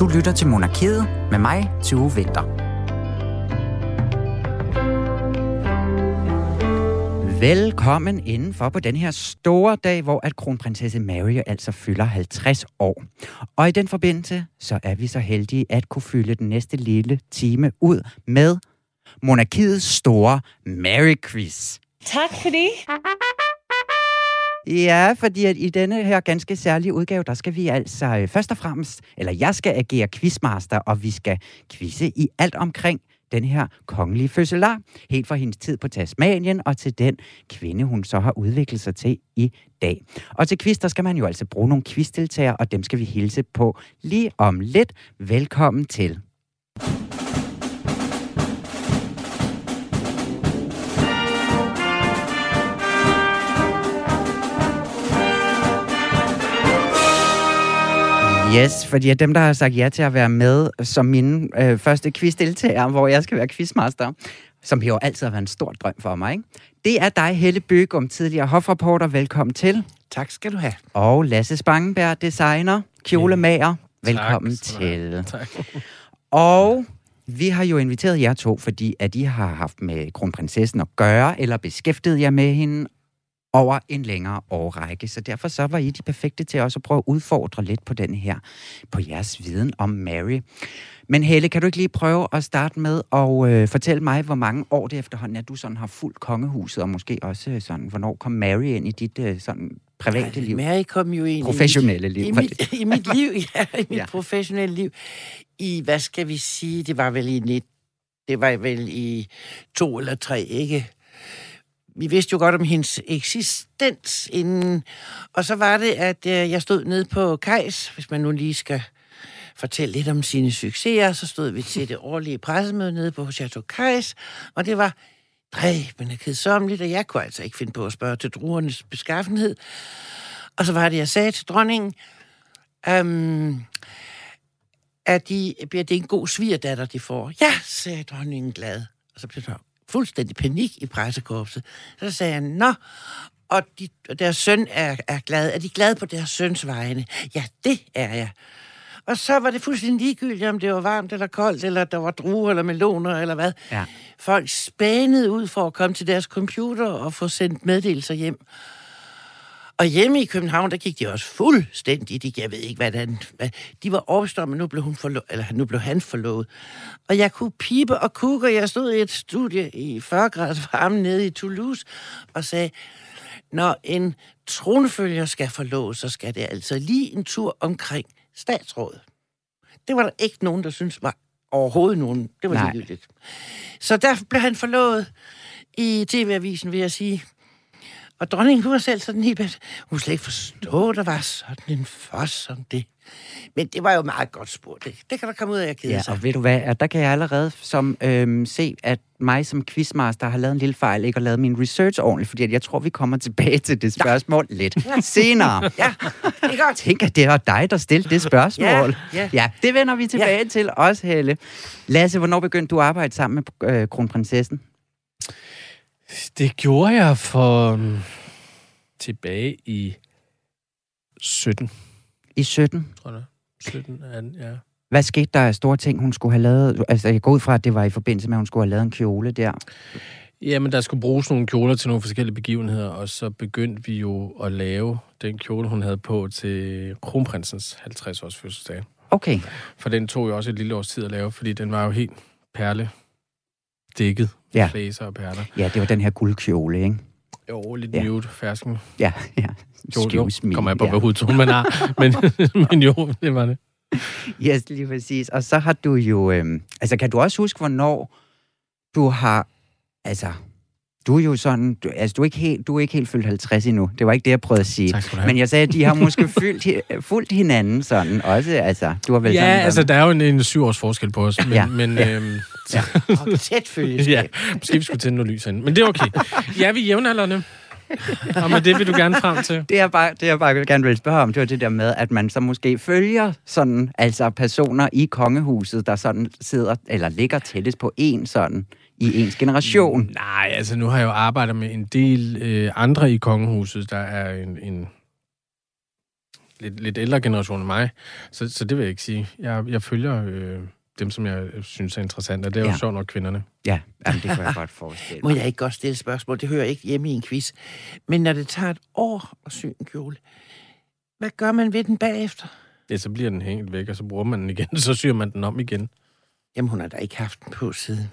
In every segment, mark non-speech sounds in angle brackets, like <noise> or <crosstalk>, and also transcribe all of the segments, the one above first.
Du lytter til Monarkiet med mig, Tue Vinter. Velkommen indenfor på den her store dag, hvor at kronprinsesse Mary altså fylder 50 år. Og i den forbindelse, så er vi så heldige at kunne fylde den næste lille time ud med Monarkiets store Mary Quiz. Tak for det. Ja, fordi at i denne her ganske særlige udgave, der skal vi altså øh, først og fremmest, eller jeg skal agere quizmaster, og vi skal quizze i alt omkring den her kongelige fødselar, helt fra hendes tid på Tasmanien og til den kvinde, hun så har udviklet sig til i dag. Og til quiz, der skal man jo altså bruge nogle quizdeltagere, og dem skal vi hilse på lige om lidt. Velkommen til. Yes, fordi dem, der har sagt ja til at være med som mine øh, første quizdeltagere, hvor jeg skal være quizmaster, som jo altid har været en stor drøm for mig, ikke? det er dig, Helle Bøgum, tidligere hofreporter. Velkommen til. Tak skal du have. Og Lasse Spangenberg, designer, kjolemager. Velkommen Tak til. Tak. Og vi har jo inviteret jer to, fordi at I har haft med kronprinsessen at gøre, eller beskæftiget jer med hende over en længere årrække. Så derfor så var I de perfekte til også at prøve at udfordre lidt på den her, på jeres viden om Mary. Men Helle, kan du ikke lige prøve at starte med at øh, fortælle mig, hvor mange år det efterhånden er, du sådan har fulgt kongehuset, og måske også øh, sådan, hvornår kom Mary ind i dit øh, sådan private liv? Mary kom jo ind Professionelle liv, i mit, i mit <laughs> liv, ja, i mit Ja. professionelle liv. I, hvad skal vi sige, det var vel i net, det var vel i to eller tre, ikke? Vi vidste jo godt om hendes eksistens inden. Og så var det, at øh, jeg stod nede på Kajs, hvis man nu lige skal fortælle lidt om sine succeser, så stod vi til det årlige pressemøde nede på Chateau Kajs, og det var dræbende kedsommeligt, og jeg kunne altså ikke finde på at spørge til druernes beskaffenhed. Og så var det, jeg sagde til dronningen, øhm, at de, bliver det en god svigerdatter, de får? Ja, sagde dronningen glad. Og så blev der fuldstændig panik i pressekorpset. Så sagde jeg, nå, og, de, og deres søn er, er glad. Er de glade på deres søns vegne? Ja, det er jeg. Og så var det fuldstændig ligegyldigt, om det var varmt eller koldt, eller der var druer eller meloner, eller hvad. Ja. Folk spænede ud for at komme til deres computer og få sendt meddelelser hjem. Og hjemme i København, der gik de også fuldstændig. De, jeg ved ikke, hvad, den, hvad De var om, at nu blev, hun forlo- eller, nu blev han forlovet. Og jeg kunne pipe og kukke, og jeg stod i et studie i 40 graders varme nede i Toulouse og sagde, når en tronfølger skal forloves, så skal det altså lige en tur omkring statsrådet. Det var der ikke nogen, der syntes var overhovedet nogen. Det var ligegyldigt. Så der blev han forlovet i TV-avisen, vil jeg sige. Og dronningen, hun var selv sådan helt... Hun kunne slet ikke forstå, der var sådan en fos som det. Men det var jo meget godt spurgt. Det, det kan der komme ud af at kede Ja, sig. og ved du hvad, at der kan jeg allerede som, øhm, se, at mig som quizmaster har lavet en lille fejl, ikke har lavet min research ordentligt, fordi at jeg tror, vi kommer tilbage til det spørgsmål lidt <laughs> senere. Ja, det er godt. Tænk, at det var dig, der stillede det spørgsmål. Ja, ja. ja det vender vi tilbage ja. til også, Helle. Lasse, hvornår begyndte du at arbejde sammen med øh, kronprinsessen? Det gjorde jeg for um, tilbage i 17, I 17. tror jeg. 17, 18, ja. Hvad skete der af store ting, hun skulle have lavet? Altså, jeg går ud fra, at det var i forbindelse med, at hun skulle have lavet en kjole der. Jamen, der skulle bruges nogle kjoler til nogle forskellige begivenheder, og så begyndte vi jo at lave den kjole, hun havde på til kronprinsens 50-års fødselsdag. Okay. For den tog jo også et lille års tid at lave, fordi den var jo helt perle dækket. Ja. Flæser og perler. Ja, det var den her guldkjole, ikke? Jo, lidt Ja. nude fersken. Ja, ja. Jo, jo, me. kommer jeg på, ja. hvad hudtone man har. men, <laughs> men jo, det var det. Yes, lige præcis. Og så har du jo... Øhm, altså, kan du også huske, hvornår du har... Altså, du er jo sådan... Du, altså, du er, ikke helt, du er ikke helt fyldt 50 endnu. Det var ikke det, jeg prøvede at sige. Tak skal du have. Men jeg sagde, at de har måske fyldt, fulgt hinanden sådan også. Altså, du har vel Ja, sådan, altså, der er jo en, en syv års forskel på os. Men, Ja. ja. men Ja. Øhm, Ja. <laughs> Og tæt følgeskab. ja, måske vi skulle tænde noget lys herinde. Men det er okay. Ja, vi er jævnaldrende. Og med det vil du gerne frem til. Det jeg bare, det jeg bare gerne vil spørge om, det var det der med, at man så måske følger sådan, altså personer i kongehuset, der sådan sidder, eller ligger tættest på en sådan, i ens generation. Nej, altså nu har jeg jo arbejdet med en del øh, andre i kongehuset. Der er en, en lidt, lidt ældre generation end mig. Så, så det vil jeg ikke sige. Jeg, jeg følger øh, dem, som jeg synes er interessante, og det er jo Ja. sjovt nok kvinderne. Ja, jamen, det kan jeg godt forestille Må mig. jeg ikke godt stille spørgsmål? Det hører ikke hjemme i en quiz. Men når det tager et år at sy en kjole, hvad gør man ved den bagefter? Ja, så bliver den hængt væk, og så bruger man den igen, <laughs> så syr man den om igen. Jamen, hun har da ikke haft den på siden.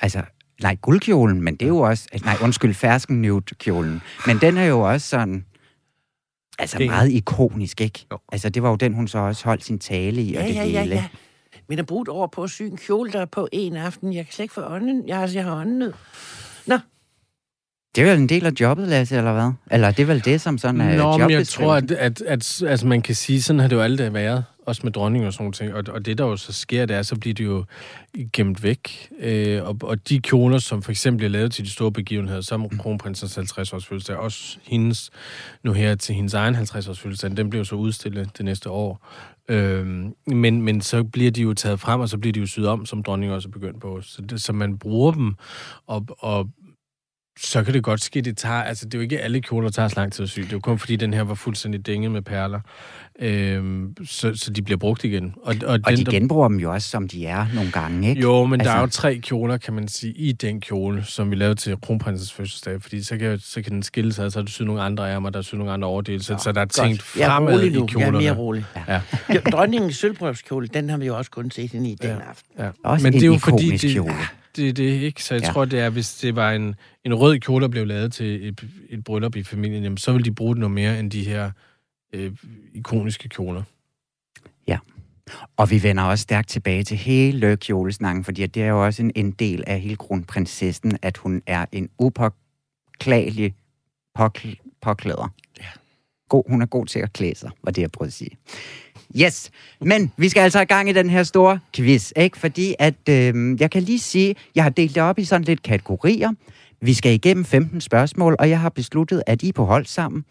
Altså, nej, guldkjolen, men det er jo også... altså, Nej, undskyld, fersken nude kjolen. Men den er jo også sådan... Altså Det meget ikonisk, ikke? Jo. Altså, det var jo den, hun så også holdt sin tale i, og Ja, det ja, ja, hele. ja. Men at bruge et år på at sy en kjole, der er på en aften, jeg kan slet ikke få ånden. Jeg har, jeg har ånden Nå, Det er vel en del af jobbet, Lasse, eller hvad? Eller det er vel det, som sådan er Nå, men jeg tror, jobbeskrivelsen? at, at, at altså, man kan sige, sådan har det jo altid været, også med dronning og sådan nogle ting. Og, og det, der jo så sker, det er, så bliver det jo gemt væk. Øh, og, og de kjoler, som for eksempel er lavet til de store begivenheder, som kronprinsens 50-års fødselsdag, også hendes, nu her til hendes egen 50-års fødselsdag, den bliver jo så udstillet det næste år. Øh, men, men så bliver de jo taget frem, og så bliver de jo syet om, som dronningen også er begyndt på. Så, det, så man bruger dem, og, og så kan det godt ske, det tager... Altså, det er jo ikke alle kjoler, der tager så lang tid at sy. Det er jo kun fordi, den her var fuldstændig dænget med perler. Øhm, så, så de bliver brugt igen. Og, og, Og den, de der- genbruger dem jo også, som de er nogle gange, ikke? Jo, men altså... der er jo Altså- tre kjoler, kan man sige, i den kjole, som vi lavede til kronprinsens fødselsdag. Fordi så kan, så kan den skille sig, så er der syet nogle andre ærmer, der er syet nogle andre overdele. Så, så der er tænkt godt. Jeg er fremad rolig i nu. Jeg er kjolerne. mere rolig. Ja. Jo, Dronningens sølvbrødskjole, den har vi jo også kun set hende i den Ja. aften. Ja. Også Men en det er jo fordi, ikonisk det, kjole. det, er ikke. Så jeg Ja. ja. tror, det er, hvis det var en, en rød kjole, der blev lavet til et, et bryllup i familien, jamen, så vil de bruge det noget mere end de her øh, ikoniske kjoler. Og vi vender også stærkt tilbage til hele kjolesnakken, fordi det er jo også en, en del af hele kronprinsessen, at hun er en upåklagelig påkl- påklæder. Ja. God, hun er god til at klæde sig, var det, jeg prøvede at sige. Yes, men vi skal altså i gang i den her store quiz, ikke? Fordi at, øh, jeg kan lige sige, jeg har delt det op i sådan lidt kategorier. Vi skal igennem 15 spørgsmål, og jeg har besluttet, at I er på hold sammen.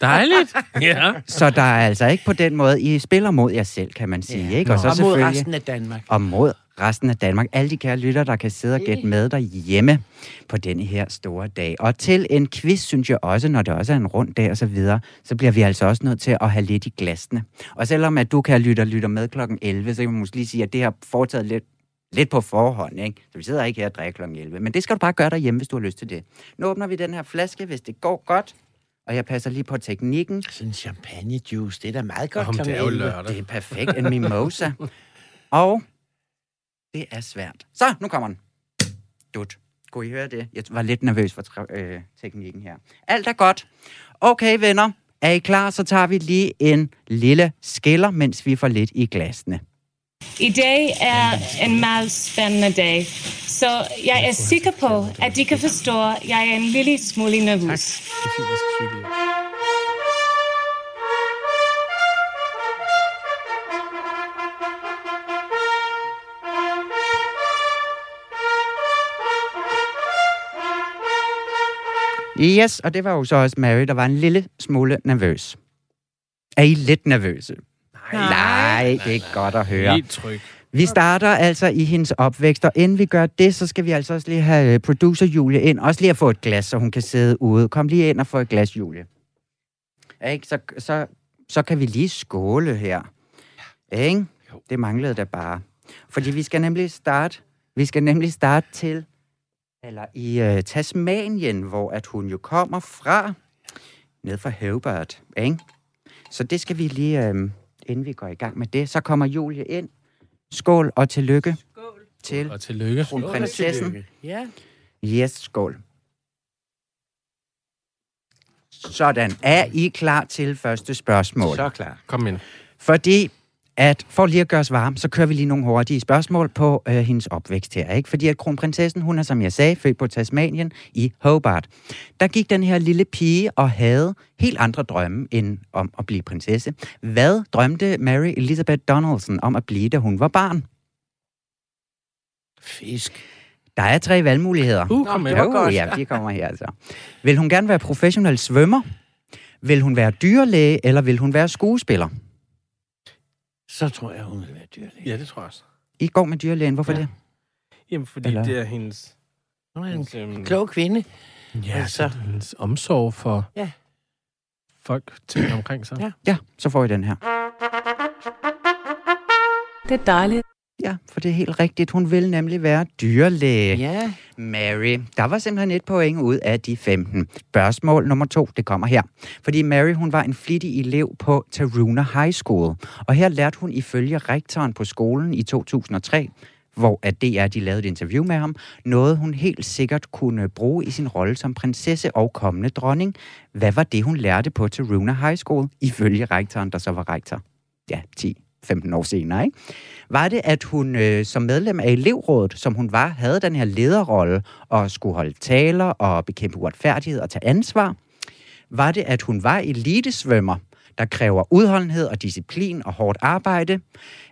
Dejligt! <laughs> ja. Så der er altså ikke på den måde, I spiller mod jer selv, kan man sige, ikke? Og, så og mod resten af Danmark. og mod resten af Danmark. Alle de kære lytter, der kan sidde og gætte med derhjemme på denne her store dag. Og til en quiz, synes jeg også, når det også er en rund dag og så videre, så bliver vi altså også nødt til at have lidt i glasene. Og selvom at du kan lytte lytter med kl. 11, så kan man måske lige sige, at det har foretaget lidt, lidt på forhånd, ikke? Så vi sidder ikke her og drikker kl. 11. Men det skal du bare gøre derhjemme, hvis du har lyst til det. Nu åbner vi den her flaske, hvis det går godt. Og jeg passer lige på teknikken. Sådan en champagne juice, det er da meget godt Om det klokken er jo 11. lørdag. Det er perfekt. En mimosa. Og det er svært. Så, nu kommer den. Dut. Kunne I høre det? Jeg var lidt nervøs for øh, teknikken her. Alt er godt. Okay, venner. Er I klar, så tager vi lige en lille skiller, mens vi får lidt i glasene. I dag er en meget spændende dag, så jeg er sikker på, at de kan forstå, at jeg er en lille smule nervøs. Det Yes, og det var jo så også Mary, der var en lille smule nervøs. Er I lidt nervøse? Nej, nej det er godt at høre. Helt tryg. Vi starter altså i hendes opvækst, og inden vi gør det, så skal vi altså også lige have øh, producer Julie ind. Også lige at få et glas, så hun kan sidde ude. Kom lige ind og få et glas, Julie. Ikke? Så, så, så kan vi lige skåle her. Ikke? Det manglede da bare. Fordi vi skal nemlig starte, vi skal nemlig starte til, eller i uh, Tasmanien, hvor at hun jo kommer fra, ned fra Hobart, ikke? Så det skal vi lige, uh, inden vi går i gang med det, så kommer Julie ind. Skål og tillykke. Skål. Til Og tillykke. kronprinsessen. Ja. Yes, skål. Sådan. Er I klar til første spørgsmål? Så klar. Kom ind. Fordi at for lige at gøre os varm, så kører vi lige nogle hurtige spørgsmål på øh, hendes opvækst her. Ikke? Fordi at kronprinsessen, hun er, som jeg sagde, født på Tasmanien i Hobart. Der gik den her lille pige og havde helt andre drømme end om at blive prinsesse. Hvad drømte Mary Elizabeth Donaldson om at blive, da hun var barn? Fisk. Der er tre valgmuligheder. Uh, kom var Jo, godt. ja, de kommer her altså. Vil hun gerne være professionel svømmer? Vil hun være dyrlæge, eller vil hun være skuespiller? Så tror jeg, hun vil være dyrlæge. Ja, det tror jeg også. I går med dyrlægen, hvorfor Ja. det? Jamen, fordi Eller- det er hendes... Hun er hendes en øhm, klog kvinde. Ja, Altså- så hendes omsorg for, Ja. folk ting omkring sig. Ja. Ja, så får I den her. Det er dejligt. Ja, for det er helt rigtigt. Hun vil nemlig være dyrlæge. Ja. Mary. Der var simpelthen et point ud af de 15. Spørgsmål nummer to, det kommer her. Fordi Mary, hun var en flittig elev på Taruna High School. Og her lærte hun ifølge rektoren på skolen i 2003, hvor at DR de lavede et interview med ham, noget hun helt sikkert kunne bruge i sin rolle som prinsesse og kommende dronning. Hvad var det, hun lærte på Taruna High School, ifølge rektoren, der så var rektor? Ja, 10 15 år senere, ikke? Var det, at hun øh, som medlem af elevrådet, som hun var, havde den her lederrolle og skulle holde taler og bekæmpe uretfærdighed og tage ansvar? Var det, at hun var elitesvømmer, der kræver udholdenhed og disciplin og hårdt arbejde?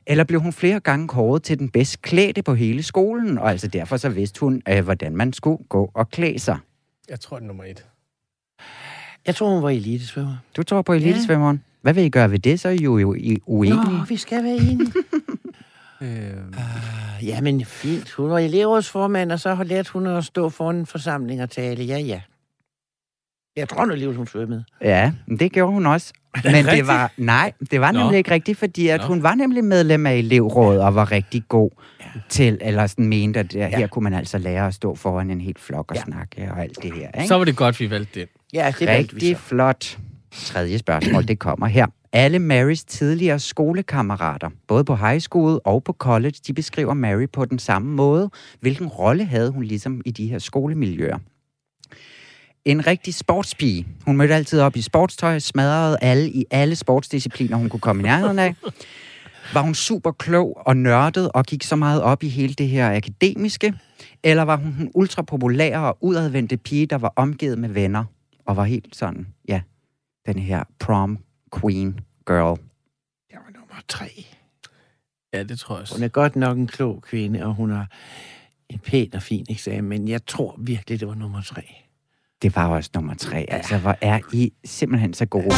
Eller blev hun flere gange kåret til den bedst klædte på hele skolen, og altså derfor så vidste hun, øh, hvordan man skulle gå og klæde sig? Jeg tror, det er nummer et. Jeg tror, hun var elitesvømmer. Du tror på elitesvømmeren? Hvad vil I gøre ved det, så er I jo i- uenige? Nå, vi skal være enige. <laughs> Øh, Uh, ja, men fint. Hun var elevrådsformand, og så lærte hun at stå foran en forsamling og tale. Ja, ja. Jeg tror nu alligevel, hun svømmede. Ja, men det gjorde hun også. Men det var, nej, det var Nå. nemlig ikke rigtigt, fordi at Nå. hun var nemlig medlem af elevrådet og var rigtig god ja. til, eller sådan mente, at ja. her kunne man altså lære at stå foran en helt flok og ja. Snakke og alt det her. Ikke? så var det godt, vi valgte det. Ja, det valgte vi Rigtig så. flot. Tredje spørgsmål, det kommer her. Alle Marys tidligere skolekammerater, både på high school og på college, de beskriver Mary på den samme måde. Hvilken rolle havde hun ligesom i de her skolemiljøer? En rigtig sportspige. Hun mødte altid op i sportstøj, smadrede alle i alle sportsdiscipliner, hun kunne komme i nærheden af. Var hun super klog og nørdet og gik så meget op i hele det her akademiske? Eller var hun en ultra populær og udadvendte pige, der var omgivet med venner og var helt sådan, ja, den her prom queen girl? Jeg var nummer tre. Ja, det tror jeg også. Hun er godt nok en klog kvinde, og hun har en pæn og fin eksamen, men jeg tror virkelig, det var nummer tre. Det var også nummer tre. Altså, hvor er I simpelthen så gode.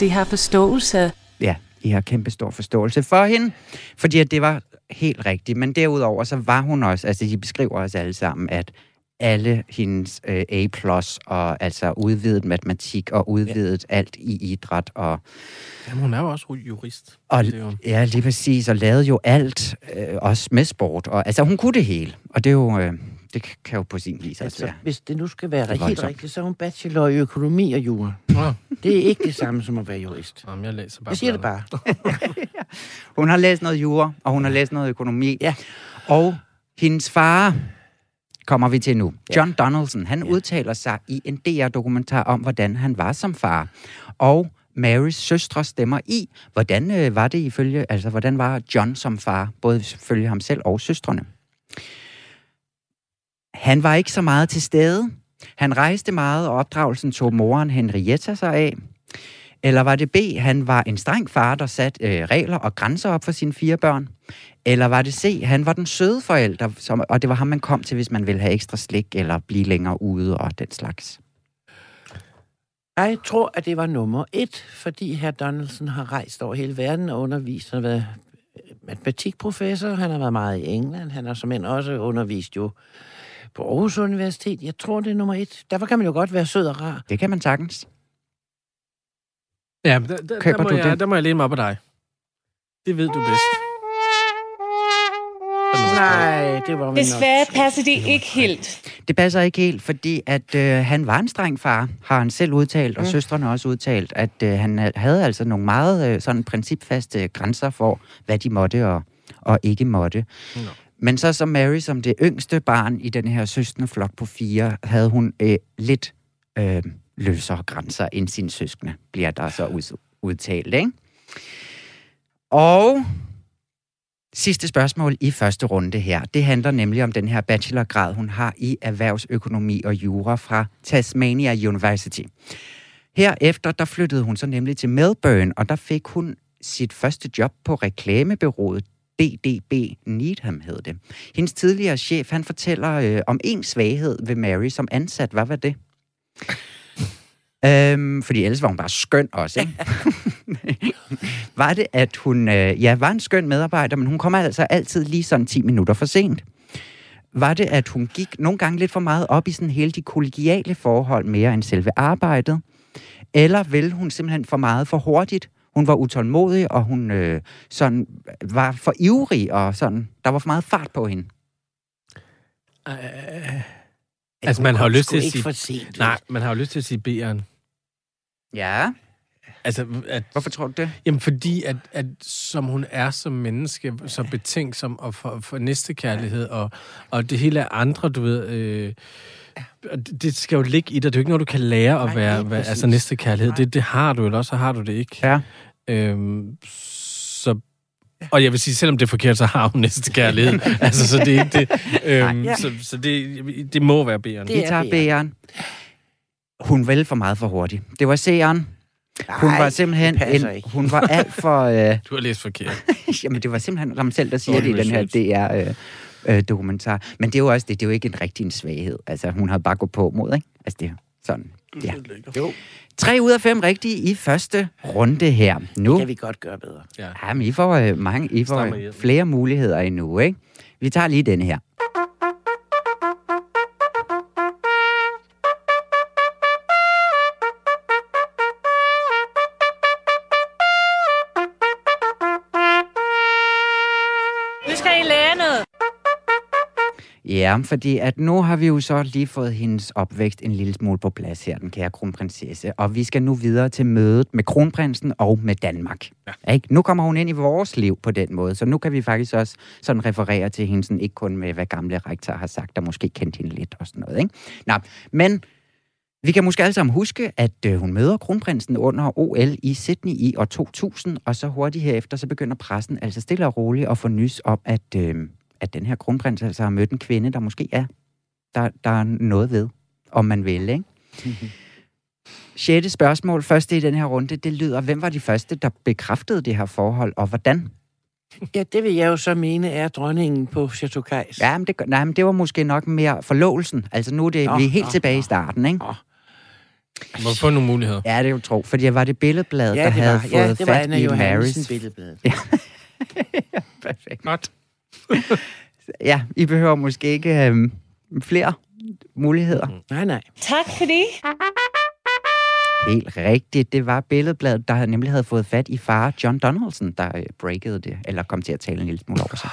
Det har forståelse. Ja, I har kæmpe stor forståelse for hende, fordi at det var helt rigtigt. Men derudover, så var hun også, altså de beskriver os alle sammen, at alle hendes øh, A+, og altså udvidet matematik og udvidet ja. alt i idræt og Jamen, hun er jo også jurist. Og, Det er jo- ja, lige præcis, og lavede jo alt, øh, også med sport. Og, altså, hun kunne det hele, og det er jo, øh, det kan jo på sin vis også Altså, være. hvis det nu skal være Det helt voldsomt. rigtigt, så er hun bachelor i økonomi og jura. Det er ikke det samme som at være jurist. jamen, jeg læser bare Jeg siger det bare. <laughs> Hun har læst noget jura, og hun har læst noget økonomi. Ja. Og hendes far kommer vi til nu. John Donaldson, han ja. udtaler sig i en DR-dokumentar om, hvordan han var som far. Og Marys søstre stemmer i, hvordan øh, var det ifølge, altså hvordan var John som far, både ifølge ham selv og søstrene. Han var ikke så meget til stede. Han rejste meget, og opdragelsen tog moren Henrietta sig af. Eller var det B, han var en streng far, der satte øh, regler og grænser op for sine fire børn? Eller var det C, han var den søde forælder, som, og det var ham, man kom til, hvis man ville have ekstra slik eller blive længere ude og den slags? Jeg tror, at det var nummer et, fordi herr Donaldson har rejst over hele verden og undervist. Han har været matematikprofessor, han har været meget i England, han har som også undervist jo på Aarhus Universitet. Jeg tror, det er nummer et. Derfor kan man jo godt være sød og rar. Det kan man sagtens. Ja, men der, der, Køber der, må du jeg, det? der må jeg læne mig op af dig. Det ved du bedst. Nej, det var vel Desværre nok. passer det ikke helt. Det passer ikke helt, fordi at øh, han var en streng far, har han selv udtalt, og Mm. søstrene også udtalt, at øh, han havde altså nogle meget øh, sådan principfaste grænser for, hvad de måtte og, og ikke måtte. Nå. Men så som Mary, som det yngste barn i den her søskende flok på fire, havde hun øh, lidt øh, løsere grænser end sine søskende, bliver der så ud, udtalt, ikke? Og sidste spørgsmål i første runde her. Det handler nemlig om den her bachelorgrad, hun har i erhvervsøkonomi og jura fra Tasmania University. Herefter, der flyttede hun så nemlig til Melbourne, og der fik hun sit første job på reklamebyrået DDB Needham hed det. Hendes tidligere chef, han fortæller øh, om en svaghed ved Mary som ansat. Hvad var det? Øhm, fordi ellers var hun bare skøn også, ikke? <laughs> var det, at hun øh, ja, var en skøn medarbejder, men hun kommer altså altid lige sådan 10 minutter for sent? Var det, at hun gik nogle gange lidt for meget op i sådan hele de kollegiale forhold mere end selve arbejdet? Eller vil hun simpelthen for meget for hurtigt? Hun var utålmodig, og hun øh, sådan var for ivrig, og sådan, der var for meget fart på hende. Altså, man har lyst til at ikke sige- for sent. Nej, man har jo lyst til at sige B'eren. Ja, Altså, at, hvorfor tror du det? jamen, fordi at, at som hun er som menneske, så betænksom og for, for næstekærlighed, og, og det hele er andre, du ved... Øh, det- skal jo ligge i dig. Det er jo ikke noget, du kan lære at Nej, være, lige være altså næstekærlighed. Det, det har du, eller også så har du det ikke. Ja. Øhm, så, <laughs> og jeg vil sige, selvom det er forkert, så har hun næste kærlighed. <laughs> altså, så det er ikke det. Øhm, Ja. så, så det, det må være B'eren. Det Vi er tager B'eren. Hun vil for meget for hurtigt. Det var C'eren. Hun Nej, var simpelthen en, ikke. hun var alt for... <laughs> Øh, Du har læst forkert. jamen, det var simpelthen ham selv, der siger det i den her. DR øh, øh, dokumentar. Men det er jo også det, det er jo ikke en rigtig en svaghed. Altså, hun har bare gået på mod, ikke? Altså, det er sådan. Ja. Jo, Tre ud af fem rigtige i første runde her. Nu kan vi godt gøre bedre. Ja. Ja, men I får, øh, mange, I får øh, flere muligheder endnu, ikke? Vi tager lige den her. Ja, fordi at nu har vi jo så lige fået hendes opvækst en lille smule på plads her, den kære kronprinsesse. Og vi skal nu videre til mødet med kronprinsen og med Danmark. Ja. Ikke? Nu kommer hun ind i vores liv på den måde, så nu kan vi faktisk også sådan referere til hende, sådan, ikke kun med, hvad gamle rektor har sagt, der måske kendte hende lidt og sådan noget. Ikke? Nå, men vi kan måske alle sammen huske, at øh, hun møder kronprinsen under OL i Sydney i år 2000, og så hurtigt herefter, så begynder pressen altså stille og roligt at få nys om, at, øh, at den her kronprins altså har mødt en kvinde, der måske er, der, der er noget ved, om man vil, ikke? Sjette spørgsmål, første i den her runde, det lyder, hvem var de første, der bekræftede det her forhold, og hvordan? Ja, det vil jeg jo så mene er dronningen på Chateau Kajs. Ja, men det, nej, men det var måske nok mere forlovelsen. Altså nu er det, Nå, vi er helt nå, tilbage i nå. starten, ikke? Må få nogle muligheder. Ja, det er jo tro. Fordi jeg var det billedblad, Ja, der det havde var, fået ja, det var fat Anna i Johansen Marys. billedbladet. <laughs> Perfekt. Godt. Ja, I behøver måske ikke øhm, flere muligheder. Nej, nej. Tak fordi. Helt rigtigt. Det var billedbladet, der nemlig havde fået fat i far John Donaldson, der øh, breakede det, eller kom til at tale en lille smule over sig.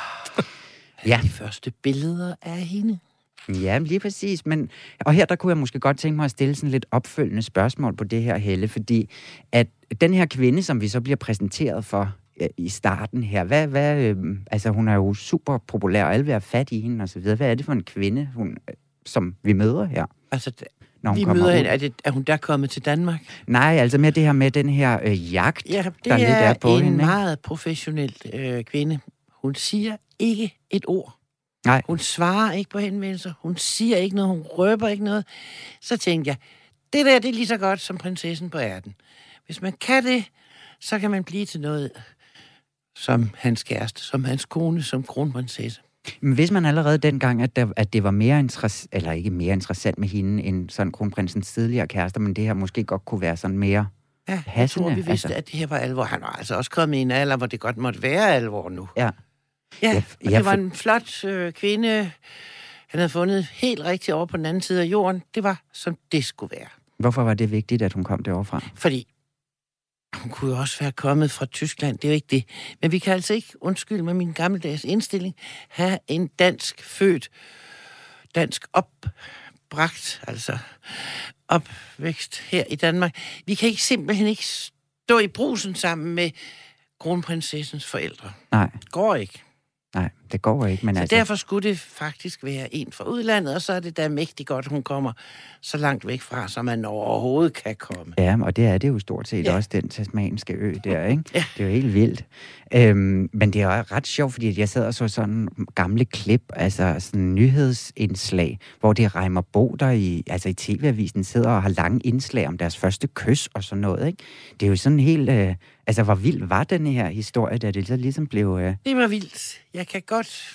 Ja. De første billeder af hende. Ja, lige præcis. Men, og her der kunne jeg måske godt tænke mig at stille sådan lidt opfølgende spørgsmål på det her, Helle, fordi at den her kvinde, som vi så bliver præsenteret for i starten her, hvad, hvad, øh, altså hun er jo super populær, og alle vil have fat i hende og så videre. Hvad er det for en kvinde, hun, øh, som vi møder her, Altså, når hun vi kommer møder hende. Er, det, er hun der kommet til Danmark? Nej, altså mere det her med den her øh, jagt, Ja, det der lidt er, er på en hende. ikke? meget professionel øh, kvinde. Hun siger ikke et ord. Nej. Hun svarer ikke på henvendelser. Hun siger ikke noget. Hun røber ikke noget. Så tænkte jeg, det der det er lige så godt som prinsessen på ærten. Hvis man kan det, så kan man blive til noget som hans kæreste, som hans kone, som kronprinsesse. Men hvis man allerede dengang, at, der, at det var mere interessant, eller ikke mere interessant med hende, end sådan kronprinsens tidligere kærester, men det her måske godt kunne være sådan mere... Ja, Passende, tror, vi vidste, altså. at det her var alvor. Han var altså også kommet i en alder, hvor det godt måtte være alvor nu. Ja. Ja, Ja, og ja, det var en flot øh, kvinde, han havde fundet helt rigtigt over på den anden side af jorden. Det var, som det skulle være. Hvorfor var det vigtigt, at hun kom derovre fra? Fordi hun kunne jo også være kommet fra Tyskland, det er jo ikke det. Men vi kan altså ikke, undskyld med min gammeldags indstilling, have en dansk født, dansk opbragt, altså opvækst her i Danmark. Vi kan ikke simpelthen ikke stå i brusen sammen med kronprinsessens forældre. Nej, Går ikke. Nej, det går ikke, men Så altså... derfor skulle det faktisk være en fra udlandet, og så er det da mægtig godt, hun kommer så langt væk fra, som man overhovedet kan komme. Ja, og det er det jo stort set ja. Også, den tasmanske ø der, <laughs> ikke? Ja. Det er jo helt vildt. Øhm, men det er ret sjovt, fordi jeg sad og så sådan gamle klip, altså sådan nyhedsindslag, hvor det Reimer Bo, der i, altså i TV-avisen sidder og har lange indslag om deres første kys og sådan noget, ikke? Det er jo sådan helt... Øh, altså, hvor vild var den her historie, da det så ligesom blev... Øh, Det var vildt. Jeg kan godt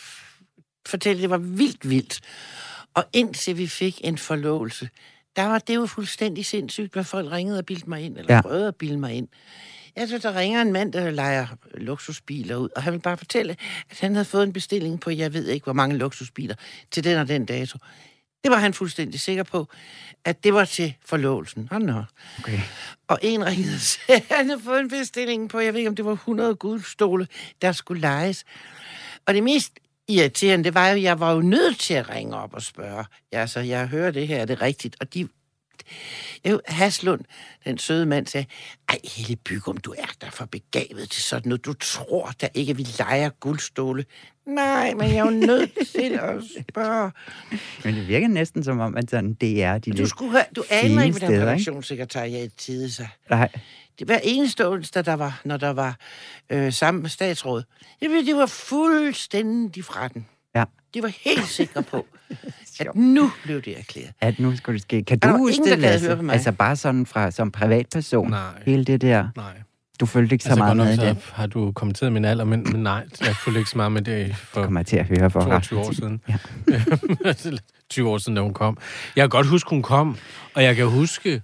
fortælle, det var vildt vildt. Og indtil vi fik en forlovelse, der var det jo fuldstændig sindssygt, hvad folk ringede og bildte mig ind, eller Ja. prøvede at bilde mig ind. Jeg synes, der ringer en mand, der leger luksusbiler ud, og han vil bare fortælle, at han havde fået en bestilling på, jeg ved ikke, hvor mange luksusbiler, til den og den dato. Det var han fuldstændig sikker på, at det var til forlovelsen. Han nå. Okay. Og en ringede og <laughs> sagde, han havde fået en bestilling på, jeg ved ikke, om det var 100 guldstole, der skulle lejes. Og det mest irriterende, det var jo, jeg var jo nødt til at ringe op og spørge. Ja, så jeg hører det her, er det rigtigt? Og de, jo, Haslund, den søde mand, sagde, ej, Helle Bygum, du er der for begavet til sådan noget. Du tror da ikke, at vi leger guldstole. Nej, men jeg er jo nødt til at spørge. <laughs> Men det virker næsten som om, at sådan, det er de Du, skulle høre, du aner ikke, hvordan steder, ikke? redaktionssekretariat tide sig. Nej. Det var eneste onsdag, der var, når der var øh, sammen med statsråd. Jeg ved, det var fuldstændig fra den. De var helt sikre på, <laughs> at nu blev det erklæret. At nu skulle det ske. Kan du huske ingen, det, Lasse? høre på mig. Altså bare sådan fra, som privatperson. Nej. Hele det der. Nej. Du følte ikke så Altså, meget med det. har du kommenteret min alder, men, men nej, jeg følte ikke så meget med det for kommer til at høre for 22 år siden. Ja. <laughs> 20 år siden, da hun kom. Jeg kan godt huske, hun kom, og jeg kan huske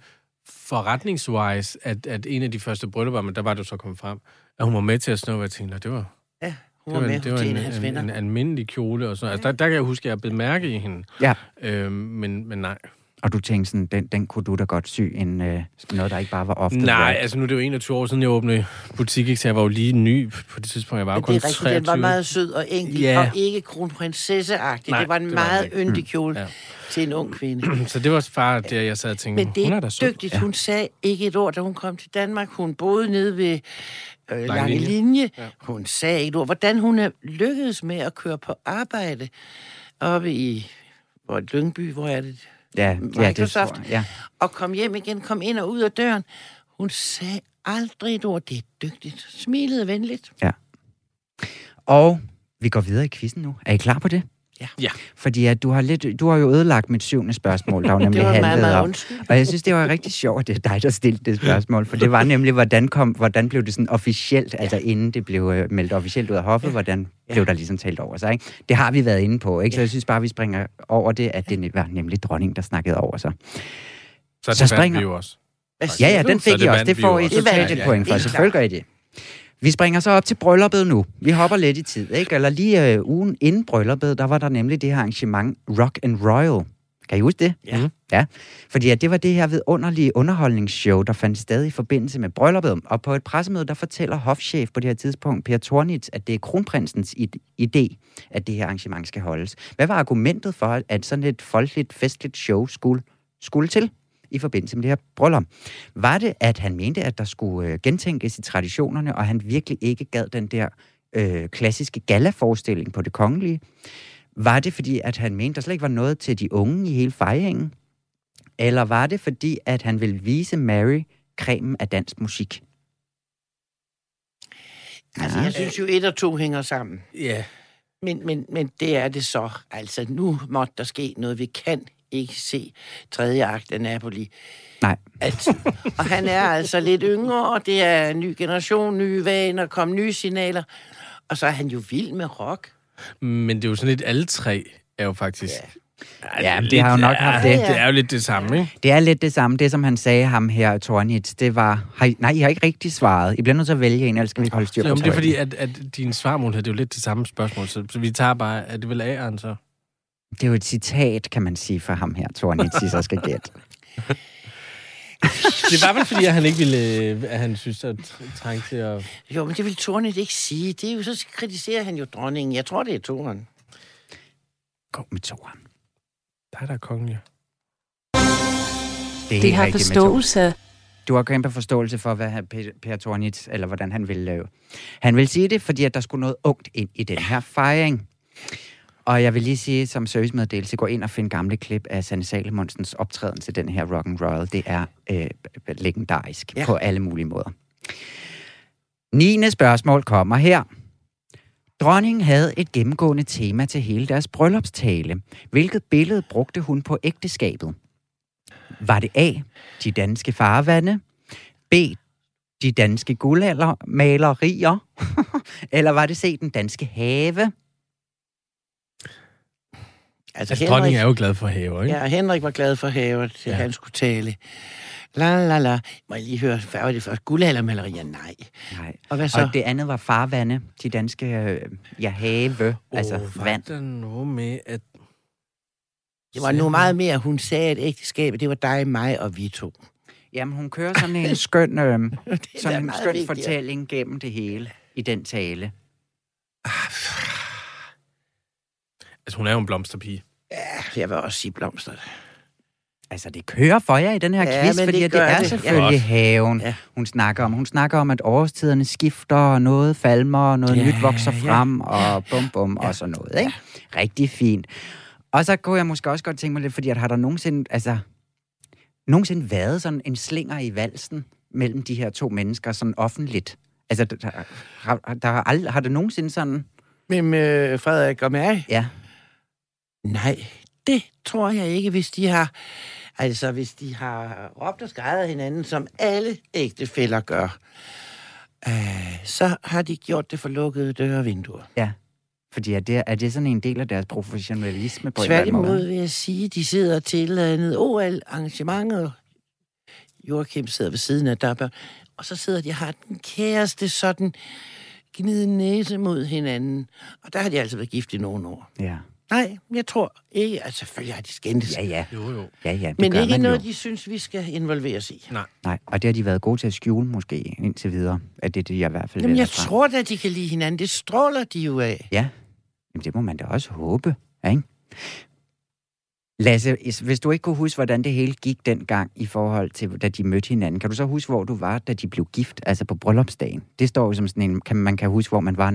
forretningswise, at, at en af de første bryllupper, men der var det jo så kommet frem, at hun var med til at snå, og jeg tænkte, "Nå, det var, Ja, hun det var var, med en, det var en, en en, en, almindelig kjole og sådan altså, der, der kan jeg huske, at jeg blev mærke i hende. Ja, Øhm, men, men nej. og du tænkte sådan, den, den kunne du da godt sy, en, øh, noget, der ikke bare var ofte. Nej, altså nu er det jo 21 år siden, jeg åbnede butik, ikke? så jeg var jo lige ny på det tidspunkt. Jeg var jo kun det er rigtigt, 23. den var meget sød og enkel, Ja. og ikke kronprinsesseagtig. Nej, Det var en det var meget ikke. yndig kjole Ja. til en ung kvinde. <clears throat> Så det var bare det, jeg sad og tænkte, Men det hun er er da sød. dygtigt. Hun sagde ikke et ord, da hun kom til Danmark. Hun boede nede ved øh, Lange, Lange Linje. Linje. Ja. Hun sagde ikke ord. Hvordan hun er lykkedes med at køre på arbejde oppe i hvor Lyngby, hvor er det? Ja, ja, det jeg. Ja. Og kom hjem igen, kom ind og ud af døren. Hun sagde aldrig et ord. Det er dygtigt. Smilede venligt. Og vi går videre i quizzen nu. Er I klar på det? Ja. Ja. Fordi at du har, lidt, du har jo ødelagt mit syvende spørgsmål, der jo <laughs> nemlig Det var meget, handlede meget om. undskyld. Og jeg synes, det var rigtig sjovt, at det er dig, der stillede det spørgsmål. For det var <laughs> nemlig, hvordan, kom, hvordan blev det sådan officielt, ja. altså inden det blev øh, meldt officielt ud af hoffet, ja. hvordan Ja. blev der ligesom talt over sig. Ikke? Det har vi været inde på, ikke? så jeg synes bare, vi springer over det, at det var nemlig dronningen, der snakkede over sig. Så, Så det springer- vi jo også. Ja, ja, den fik I også. Det får I totalt et point for. Selvfølgelig gør I det. Vi springer så op til brylluppet nu. Vi hopper lidt i tid, ikke? Eller lige øh, ugen inden brylluppet, der var der nemlig det her arrangement Rock and Royal. Kan I huske det? Ja. Mhm. Ja, fordi at det var det her vidunderlige underholdningsshow, der fandt sted i forbindelse med brylluppet. Og på et pressemøde, der fortæller hofchef på det her tidspunkt, Per Tornitz, at det er kronprinsens id- idé, at det her arrangement skal holdes. Hvad var argumentet for, at sådan et folkeligt, festligt show skulle, skulle til? I forbindelse med det her bryllup. Var det, at han mente, at der skulle øh, gentænkes i traditionerne, og han virkelig ikke gad den der øh, klassiske gala-forestilling på det kongelige? Var det, fordi at han mente, der slet ikke var noget til de unge i hele fejringen? Eller var det, fordi at han ville vise Mary cremen af dansk musik? Altså, jeg synes jo, et og to hænger sammen. Ja. Men, men, men det er det så. Altså, nu måtte der ske noget. Vi kan ikke se tredje akt af Napoli. Nej. Altid. Og han er <laughs> altså lidt yngre, og det er en ny generation, nye vaner, kom nye signaler. Og så er han jo vild med rock. Men det er jo sådan lidt, alle tre er jo faktisk... Ja. Ja, det det har jo nok haft det. Det er jo lidt det samme, ikke? Det er lidt det samme. Det, som han sagde ham her, Tornitz, det var... Har I, nej, I har ikke rigtig svaret. I bliver nødt til at vælge en, ellers skal vi ikke holde styr på jamen, det er fordi, at, at din svarmund havde det er jo lidt det samme spørgsmål, så, så vi tager bare, er det vel A'eren så? Det er jo et citat, kan man sige, for ham her, Tornitz, I så skal gætte. <laughs> Det var vel fordi, at han ikke ville, at han synes, at trængte til at... Jo, men det vil Tornet ikke sige. Det er jo, så kritiserer han jo dronningen. Jeg tror, det er toren. Gå med toeren. Der er der. Det, er Det helt har forståelse Du har kæmpe forståelse for, hvad han- Per, per Tornitz, eller hvordan han vil lave. Han vil sige det, fordi at der skulle noget ungt ind i den her fejring. Og jeg vil lige sige, som servicemeddelelse, gå ind og find gamle klip af Sanne Salomonsens optræden til den her Rock and Roll. Det er øh, legendarisk ja. På alle mulige måder. 9. spørgsmål kommer her. Dronningen havde et gennemgående tema til hele deres bryllupstale. Hvilket billede brugte hun på ægteskabet? Var det A, de danske farvande, B, de danske guldaldermalerier, <laughs> eller var det C, den danske have? Altså, dronningen er jo glad for haver, ikke? Ja, Henrik var glad for havet, til Ja. han skulle tale. La, la, la. Må jeg lige høre, hvad var det først? Guldaldermalerier? Nej. Nej. Og hvad så? Og det andet var farvande, de danske, øh, ja, have, oh, altså Åh, var vand. der noget med, at... Det var nu meget mere, hun sagde, at ægteskabet, det var dig, mig og vi to. Jamen, hun kører sådan en <laughs> skøn, <laughs> øh, da sådan en skøn vigtigere. fortælling gennem det hele i den tale. Altså, hun er jo en blomsterpige. Ja, jeg vil også sige blomster. Altså, det kører for jer i den her Ja, quiz, fordi det det, er det. selvfølgelig Ja. haven, Ja. hun snakker om. Hun snakker om, at årstiderne skifter, og noget falmer, og noget Ja, nyt vokser ja. frem, og bum bum, og sådan noget. Ikke? Rigtig fint. Og så kunne jeg måske også godt tænke mig lidt, fordi at har der nogensinde, altså, nogensinde været sådan en slinger i valsen mellem de her to mennesker, sådan offentligt? Altså, der, har, der har, aldrig, har det nogensinde sådan... Men øh, Frederik og mig? Ja, Nej, det tror jeg ikke, hvis de har... Altså, hvis de har råbt og skrevet af hinanden, som alle ægtefæller gør, øh, så har de gjort det for lukkede døre og vinduer. ja. Fordi er det, er det sådan en del af deres professionalisme på Tværtimod måde? vil jeg sige, de sidder til et andet OL-arrangement, og Joachim sidder ved siden af Dabber, og så sidder de og har den kæreste sådan gnide næse mod hinanden. Og der har de altså været gift i nogle år. Ja. Nej, jeg tror ikke. Altså, selvfølgelig har de skændtes. Ja, ja. Jo, jo. Ja, ja, det Men gør ikke man noget, jo. de synes, vi skal involveres i. Nej. Nej, og det har de været gode til at skjule måske indtil videre. At det er det, jeg i hvert fald Jamen, jeg frem. tror da, de kan lide hinanden. Det stråler de jo af. Ja, Jamen, det må man da også håbe, ikke? Lasse, is- hvis du ikke kunne huske, hvordan det hele gik dengang i forhold til, da de mødte hinanden, kan du så huske, hvor du var, da de blev gift, altså på bryllupsdagen? Det står jo som sådan en, kan, man kan huske, hvor man var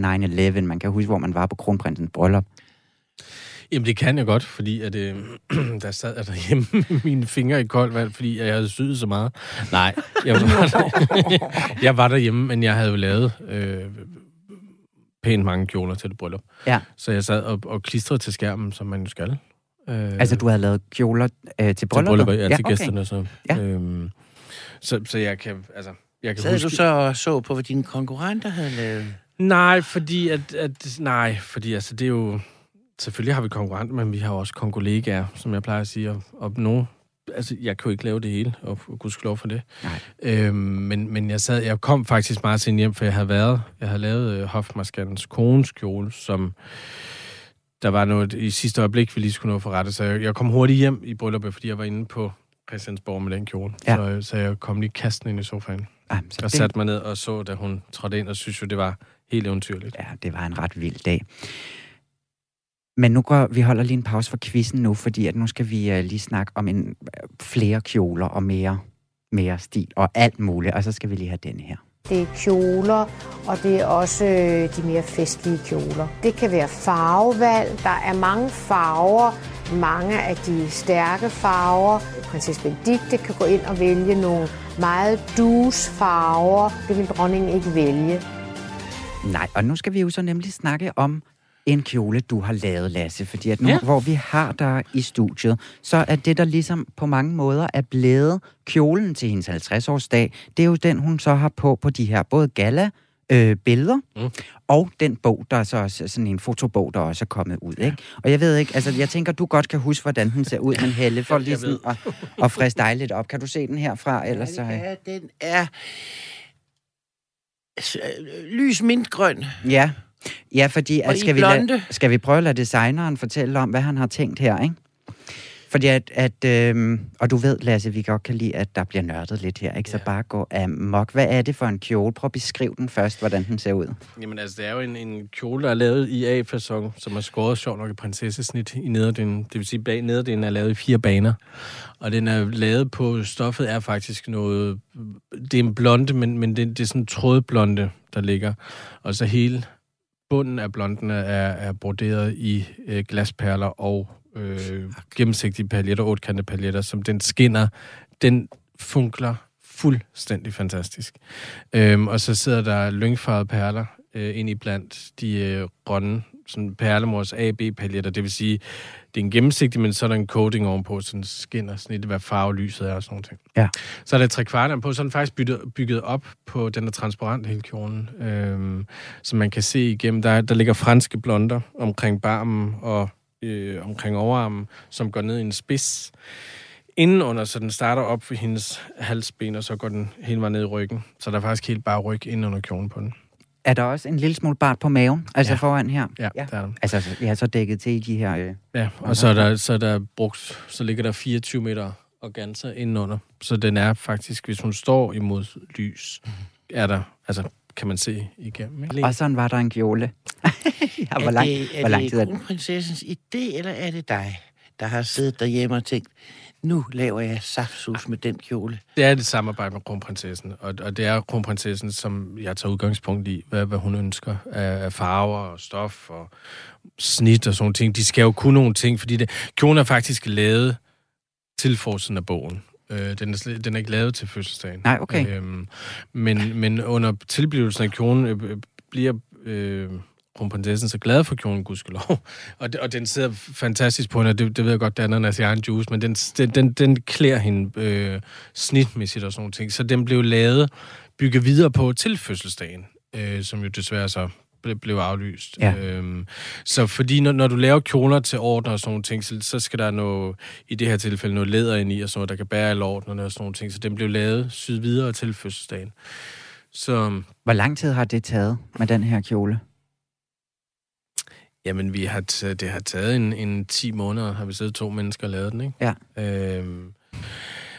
9-11, man kan huske, hvor man var på kronprinsens bryllup. Jamen, det kan jeg godt, fordi at, øh, <clears throat> der sad jeg derhjemme <laughs> med mine fingre i koldt vand, fordi jeg havde syet så meget. Nej, jeg var, <laughs> der, <laughs> jeg var derhjemme, men jeg havde jo lavet øh, pænt mange kjoler til det bryllup. Ja. Så jeg sad og, og klistrede til skærmen, som man jo skal. Øh, Altså, du havde lavet kjoler øh, til til brylluppet? brylluppet, ja, til okay. gæsterne. Så, Ja. øhm, så, så jeg kan, altså, jeg kan Sad huske... du så og så på, hvad dine konkurrenter havde lavet? Nej, fordi at, at nej, fordi altså det er jo selvfølgelig har vi konkurrenter, men vi har også kongolegaer, som jeg plejer at sige, og, og nogen altså, jeg kan jo ikke lave det hele, og gudskelov for det. Nej. Øhm, men, men jeg sad, jeg kom faktisk meget sent hjem, for jeg havde været, jeg havde lavet øh, Hofmarskandens kones kjole, som der var noget i sidste øjeblik, vi lige skulle nå for rette, så jeg, jeg kom hurtigt hjem i brylluppet, fordi jeg var inde på Christiansborg med den kjole. Ja. Så, så jeg kom lige kasten ind i sofaen, Ej, så og det, satte mig ned og så, da hun trådte ind, og synes jo, det var helt eventyrligt. Ja, det var en ret vild dag. Men nu går vi holder lige en pause for quizzen nu, fordi at nu skal vi uh, lige snakke om en, uh, flere kjoler og mere, mere stil og alt muligt, og så skal vi lige have denne her. Det er kjoler, og det er også øh, de mere festlige kjoler. Det kan være farvevalg. Der er mange farver, mange af de stærke farver. Prinsesse Benedikte kan gå ind og vælge nogle meget dus farver. Det vil dronningen ikke vælge. Nej, og nu skal vi jo så nemlig snakke om en kjole, du har lavet, Lasse. Fordi at nu, ja. Ja. hvor vi har dig i studiet, så er det, der ligesom på mange måder er blevet kjolen til hendes 50-årsdag, det er jo den, hun så har på på de her både gala øh, billeder, mm. og den bog, der er så også sådan en fotobog, der også er kommet ud. Ikke? Og jeg ved ikke, altså jeg tænker, du godt kan huske, hvordan den ser ud, men Helle, for <laughs> lige sådan at, at friske dig lidt op. Kan du se den herfra? Ellers så, øh, Ja, den er øh, lys mintgrøn. Ja. Ja, fordi at skal, vi lade, blonde. skal vi prøve at lade designeren fortælle om, hvad han har tænkt her, ikke? Fordi at, at øhm, og du ved, Lasse, vi godt kan lide, at der bliver nørdet lidt her, ikke? Så Ja. bare gå amok. Hvad er det for en kjole? Prøv at beskrive den først, hvordan den ser ud. Jamen altså, det er jo en, en kjole, der er lavet i A-fasong, som er skåret sjovt nok i prinsessesnit i nederdelen. Det vil sige, bag nederdelen er lavet i fire baner. Og den er lavet på, stoffet er faktisk noget, det er en blonde, men, men det, det er sådan en trådblonde, der ligger. Og så hele bunden af blonden er, er broderet i øh, glasperler og øh, gennemsigtige paljetter, otkantede paljetter, som den skinner. Den funkler fuldstændig fantastisk. Øhm, og så sidder der lyngfarvede perler øh, ind i blandt de øh, grønne sådan perlemors AB-paljetter. Det vil sige, det er en gennemsigtig, men så er der en coating ovenpå, så den skinner sådan lidt, hvad farve lyset er og sådan noget. Ja. Så er der tre kvarter på, så er den faktisk bygget, bygget op på, den er transparent hele kjolen, øhm, så man kan se igennem. Der, der ligger franske blonder omkring barmen og øh, omkring overarmen, som går ned i en spids indenunder, så den starter op ved hendes halsben, og så går den hele vejen ned i ryggen. Så der er faktisk helt bare ryg ind under kjolen på den. Er der også en lille smule bart på maven, altså Ja. foran her? Ja, ja. der er der. Altså, jeg er så dækket til i de her... Øh, Ja, og så er der, så er der brugt, så ligger der 24 meter organza indenunder. Så den er faktisk, hvis hun står imod lys, er der, altså kan man se igennem. Ikke? og sådan var der en kjole. <laughs> ja, hvor, er lang, det, er hvor lang det tid er det? kronprinsessens idé, eller er det dig, der har siddet derhjemme og tænkt, nu laver jeg saftsus med den kjole? Det er det samarbejde med kronprinsessen, og, og det er kronprinsessen, som jeg tager udgangspunkt i, hvad, hvad hun ønsker af, farver og stof og snit og sådan ting. De skal jo kunne nogle ting, fordi det, kjolen er faktisk lavet til forsiden af bogen. Øh, den, er, den er ikke lavet til fødselsdagen. Nej, okay. Øhm, men, men under tilblivelsen af kjolen øh, bliver øh, kronprinsessen så glad for kjolen, gudskelov. Og, og den sidder fantastisk på hende, og det, det ved jeg godt, det er ananas i egen juice, men den, den, den, den klæder hende øh, snitmæssigt og sådan nogle ting. Så den blev lavet, bygget videre på til fødselsdagen, øh, som jo desværre så ble, blev aflyst. Ja. Øhm, så fordi når, når du laver kjoler til ordner og sådan nogle ting, så, så skal der noget, i det her tilfælde noget læder ind i, og sådan noget, der kan bære alle ordnerne og sådan nogle ting. Så den blev lavet, syet videre til fødselsdagen. Så Hvor lang tid har det taget med den her kjole? Jamen, vi har t- det har taget en, en 10 måneder, har vi siddet to mennesker og lavet den, ikke? Ja. Øhm,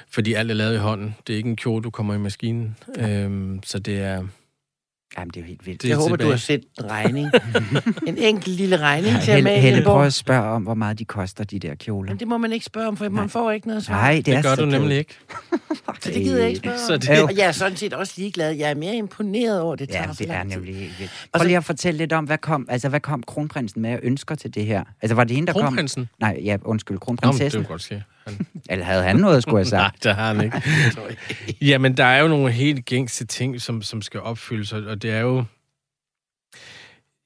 fordi alt er lavet i hånden. Det er ikke en kjole, du kommer i maskinen. Øhm, så det er... Jamen, det er jo helt vildt. Det Jeg er håber, du tilbage. har sendt en regning. <laughs> en enkelt lille regning til Helle, Amalie Helle prøv at spørge om, hvor meget de koster, de der kjoler. Men det må man ikke spørge om, for man Nej. får ikke noget svar. Nej, det, Det, er gør så du nemlig ikke. <laughs> Så det gider jeg ikke spørge Så om. det- Og jeg er sådan set også ligeglad. Jeg er mere imponeret over, det tager Ja, så det er nemlig helt vildt. Og Prøv så- lige at fortælle lidt om, hvad kom, altså, hvad kom kronprinsen med af ønsker til det her? Altså, var det hende, der kom? Kronprinsen? Nej, ja, undskyld, Nå, men det kronprinsessen. vil godt sige. Han... Eller havde han noget, skulle jeg <laughs> Nej, sagt? det har han <laughs> ikke. Jamen, der er jo nogle helt gængse ting, som, som skal opfyldes, og og det er jo...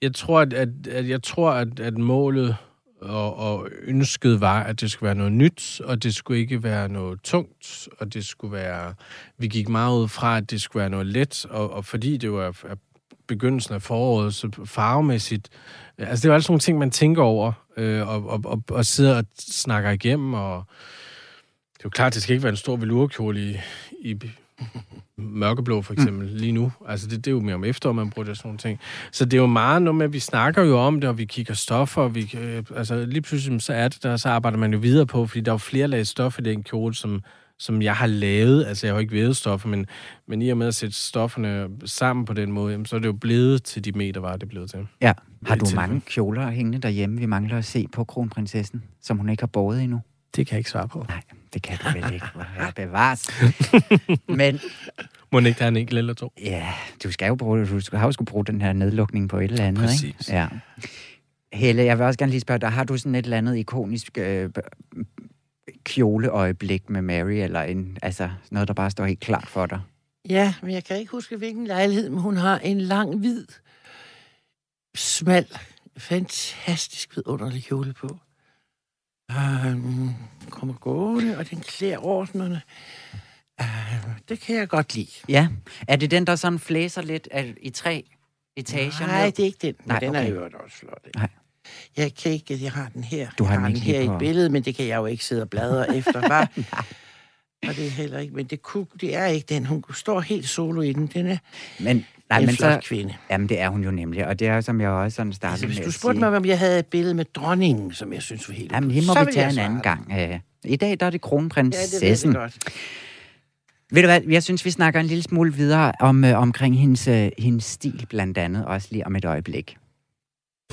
Jeg tror, at, at, at, jeg tror, at, at målet og, og ønsket var, at det skulle være noget nyt, og det skulle ikke være noget tungt, og det skulle være... Vi gik meget ud fra, at det skulle være noget let, og, og fordi det var begyndelsen af foråret, så farvemæssigt... Altså, det er jo altså nogle ting, man tænker over, øh, og, og, og, og sidder og snakker igennem, og det er jo klart, det skal ikke være en stor velurkjole i, i mørkeblå, for eksempel, mm. lige nu. Altså, det, det er jo mere om efteråret, man bruger det og sådan nogle ting. Så det er jo meget noget med, at vi snakker jo om det, og vi kigger stoffer, og vi, øh, altså, lige pludselig så er det der, så arbejder man jo videre på, fordi der er jo flere lag stof i den kjole, som, som jeg har lavet. Altså, jeg har jo ikke vævet stoffer, men, men i og med at sætte stofferne sammen på den måde, jamen, så er det jo blevet til de meter, var det blevet til. Ja. Har du mange kjoler hængende derhjemme, vi mangler at se på kronprinsessen, som hun ikke har båret endnu? Det kan jeg ikke svare på. Nej, det kan du vel ikke. Bevares. <laughs> Men Må ikke have en enkelt eller to? ja, du skal jo bruge, du skal- har jo skulle bruge den her nedlukning på et eller andet, ikke? Præcis. Ja. Helle, jeg vil også gerne lige spørge dig, har du sådan et eller andet ikonisk øh, kjoleøjeblik med Mary, eller en, altså noget, der bare står helt klart for dig? Ja, men jeg kan ikke huske, hvilken lejlighed, men hun har en lang, hvid, smal, fantastisk vidunderlig kjole på. Um, kommer gående, og den klæder ordnerne. Uh, det kan jeg godt lide. Ja. Er det den, der sådan flæser lidt af, i tre etager? Nej, ned? det er ikke den, men Nej, den okay. er jo også flot. ikke? Nej. Jeg kan ikke, jeg har den her. Du har jeg den har den lige her i på- et billede, men det kan jeg jo ikke sidde og bladre <laughs> efter, var. Og det er heller ikke, men det, kunne, det er ikke den. Hun står helt solo i den. Den er Men, nej, en men flot så, kvinde. Jamen, det er hun jo nemlig, og det er, som jeg også sådan startede Altså, hvis med du spurgte mig, om jeg havde et billede med dronningen, som jeg synes var helt Jamen, hende må så vi tage en anden gang. Øh, I dag der er det Ja, det ved kronprinsessen. godt. Ved du hvad, jeg synes, vi snakker en lille smule videre om, øh, omkring hendes, øh, hendes stil, blandt andet, også lige om et øjeblik.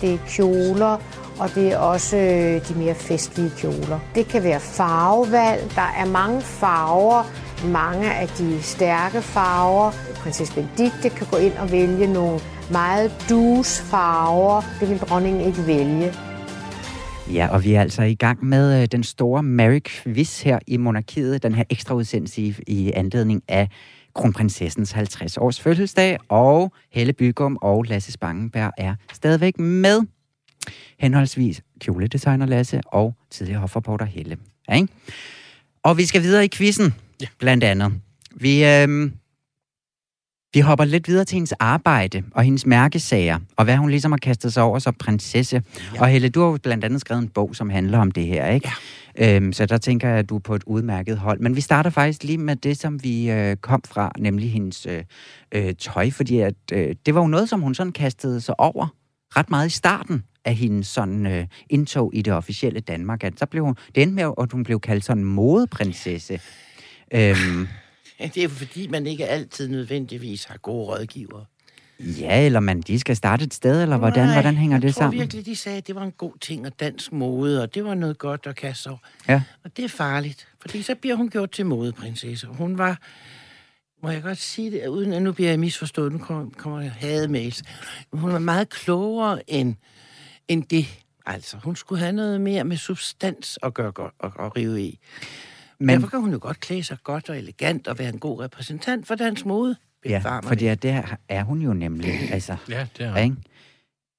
Det er kjoler, og det er også øh, de mere festlige kjoler. Det kan være farvevalg. Der er mange farver. Mange af de stærke farver. Prinsesse Benedikte kan gå ind og vælge nogle meget dus farver. Det vil dronningen ikke vælge. Ja, og vi er altså i gang med øh, den store Mary Quiz her i Monarkiet, den her ekstra udsendelse i, i anledning af kronprinsessens 50 års fødselsdag, og Helle Bygum og Lasse Spangenberg er stadigvæk med. Henholdsvis kjoledesigner Lasse og tidligere hofreporter Helle. Ja, ikke? Og vi skal videre i quizzen, ja. blandt andet. Vi, øhm, Vi hopper lidt videre til hendes arbejde og hendes mærkesager, og hvad hun ligesom har kastet sig over som prinsesse. Ja. Og Helle, du har jo blandt andet skrevet en bog, som handler om det her, ikke? Ja. Øhm, så der tænker jeg, at du er på et udmærket hold. Men vi starter faktisk lige med det, som vi øh, kom fra, nemlig hendes øh, øh, tøj, fordi at, øh, det var jo noget, som hun sådan kastede sig over ret meget i starten af hendes sådan øh, indtog i det officielle Danmark. At så blev hun, det endte med, at hun blev kaldt sådan modeprinsesse. Øhm, Det er fordi, man ikke altid nødvendigvis har gode rådgiver. ja, eller man de skal starte et sted, eller hvordan, Nej, hvordan hænger jeg det sammen? virkelig, de sagde, at det var en god ting, og dansk mode, og det var noget godt at kaste over. Ja. Og det er farligt, fordi så bliver hun gjort til modeprinsesse. Hun var, må jeg godt sige det, uden at nu bliver jeg misforstået, nu kommer, kommer jeg hademails. Hun var meget klogere end, end det. Altså, hun skulle have noget mere med substans at gøre godt og, og rive i. Men, Derfor kan hun jo godt klæde sig godt og elegant og være en god repræsentant for dansk mode. ja, fordi det. at det er- er hun jo nemlig. <clears throat> Altså, Ja, det er ikke?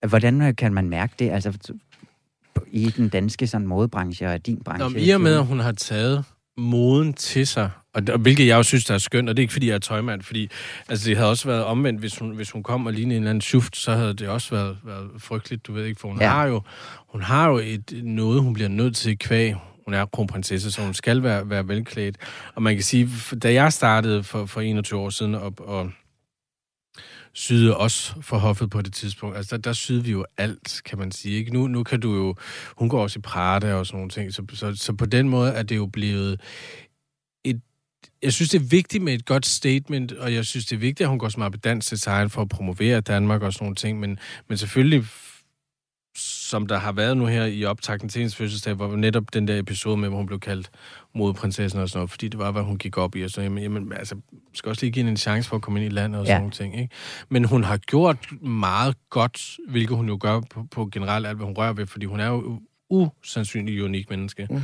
Hvordan øh, kan man mærke det? Altså, i den danske sådan, modebranche og din branche? Nå, I og med, at hun har taget moden til sig, og, og hvilket jeg jo synes, der er skønt, og det er ikke, fordi jeg er tøjmand, fordi altså, det havde også været omvendt, hvis hun, hvis hun kom og lignede en eller anden schuft, så havde det også været, været frygteligt, du ved ikke, for hun, Ja. ja. har, jo, hun har jo et, noget, hun bliver nødt til kvæg. Hun er kronprinsesse, så hun skal være, være velklædt. Og man kan sige, da jeg startede for, for 21 år siden, og, og syede os for hoffet på det tidspunkt. Altså, der, der syede vi jo alt, kan man sige. Ikke? Nu, nu kan du jo... Hun går også i Prada og sådan nogle ting. Så, så, så på den måde er det jo blevet et... Jeg synes, det er vigtigt med et godt statement, og jeg synes, det er vigtigt, at hun går så meget på dansk design for at promovere Danmark og sådan nogle ting. Men, men selvfølgelig som der har været nu her i optakten til hendes fødselsdag, hvor netop den der episode med, hvor hun blev kaldt modeprinsessen og sådan noget, fordi det var, hvad hun gik op i, og så, jamen, jamen altså, skal også lige give hende en chance for at komme ind i landet og sådan Ja. nogle ting, ikke? Men hun har gjort meget godt, hvilket hun jo gør på, på generelt alt, hvad hun rører ved, fordi hun er jo usandsynligt unik menneske. Mm.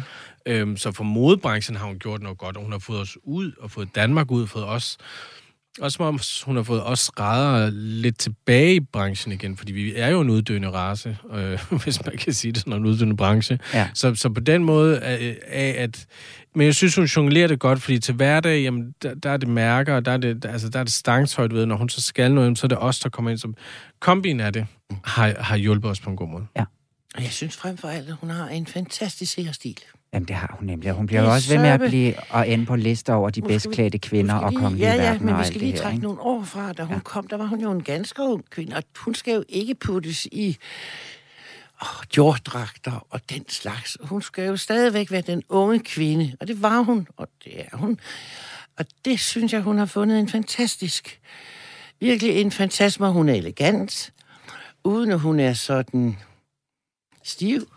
Øhm, så for modebranchen har hun gjort noget godt, og hun har fået os ud, og fået Danmark ud, fået os også som om hun har fået os skrædder lidt tilbage i branchen igen, fordi vi er jo en uddøende race, øh, <laughs> hvis man kan sige det sådan, en uddøende branche. Ja. Så, så på den måde af, af at... Men jeg synes, hun jonglerer det godt, fordi til hverdag, jamen, der, der er det mærker, og der er det, altså, der er det stangtøjt ved, når hun så skal noget, så er det os, der kommer ind. Så kombinen af det har, har hjulpet os på en god måde. Og jeg synes frem for alt, at hun har en fantastisk seerstil. Jamen, det har hun nemlig. Hun bliver jo også ved med at blive og ende på lister over de bedst klædte kvinder skal og kongelige Ja, ja, verden men og vi skal lige her, trække ikke? nogle år fra. Da hun Ja. kom, der var hun jo en ganske ung kvinde, og hun skal jo ikke puttes i oh, jorddragter og den slags. Hun skal jo stadigvæk være den unge kvinde, og det var hun, og det er hun. Og det synes jeg, hun har fundet en fantastisk, virkelig en fantastisk, hvor hun er elegant, uden at hun er sådan stiv.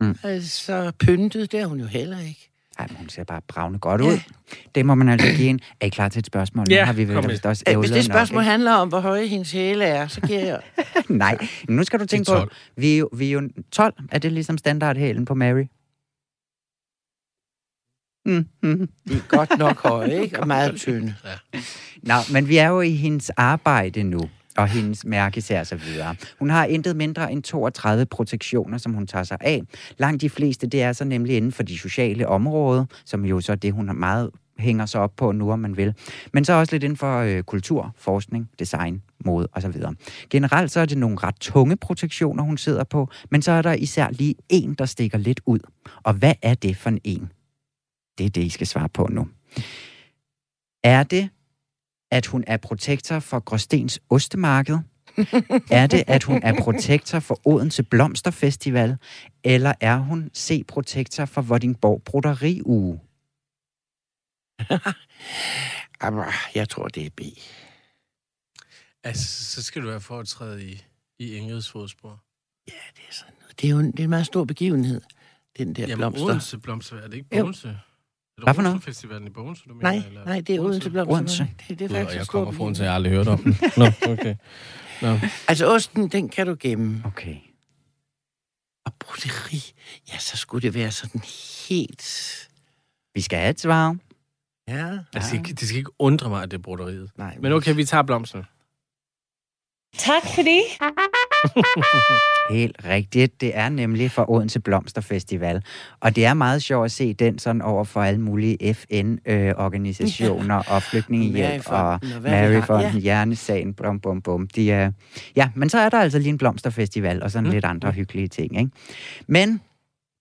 Mm. Altså pyntet, det er hun jo heller ikke. Ej, men hun ser bare bravende godt ud. Det må man altså give en. Er I klar til et spørgsmål? Nu Ja, har vi vel kom med. vist også Hvis ævlet det spørgsmål nok, handler om, hvor høje hendes hæle er, så giver jeg... <laughs> Nej, nu skal du tænke på, 12. vi er, jo, vi er jo 12. Er det ligesom standardhælen på Mary? Mm, mm. De er godt nok høje, ikke? Og meget tynde. Nå, men vi er jo i hendes arbejde nu, og hendes mærkesager og så altså videre. Hun har intet mindre end 32 protektioner, som hun tager sig af. Langt de fleste, det er så nemlig inden for de sociale områder, som jo så er det, hun har meget hænger sig op på nu, om man vil. Men så også lidt inden for øh, kultur, forskning, design, mode osv. Generelt så er det nogle ret tunge protektioner, hun sidder på, men så er der især lige en, der stikker lidt ud. Og hvad er det for en en? Det er det, I skal svare på nu. Er det at hun er protektor for Gråstens Ostemarked? <laughs> er det, at hun er protektor for Odense Blomsterfestival? Eller er hun C-protektor for Vordingborg Broderiuge? <laughs> Jamen, jeg tror, det er B. Altså, så skal du være for at træde i, i Ingrids fodspor. Ja, det er sådan noget. Det er jo en, det er en meget stor begivenhed, den der Jamen, blomster. Odense Blomster, er det ikke. Bogense? Hvad for noget? Festivalen i Bogense, du mener? Nej, eller? nej, det er Odense Blomster. Odense. Det, det er faktisk jeg kommer fra Odense, jeg har aldrig hørt om den. <laughs> Nå, okay. Nå. Altså, osten, den kan du gemme. Okay. Og broderi, ja, så skulle det være sådan helt... Vi skal have et svar. Ja, Det skal, ikke, det skal ikke undre mig, at det er broderiet. nej. Men okay, vi tager blomsten. Tak fordi. <laughs> Helt rigtigt. Det er nemlig for Odense Blomsterfestival. Og det er meget sjovt at se den sådan over for alle mulige FN-organisationer og flygtningehjælp og Maryfonden. Maryfonden, Hjernesagen, bum, bum, bum. De er, ja, men så er der altså lige en blomsterfestival og sådan mm. lidt andre hyggelige ting. Ikke? Men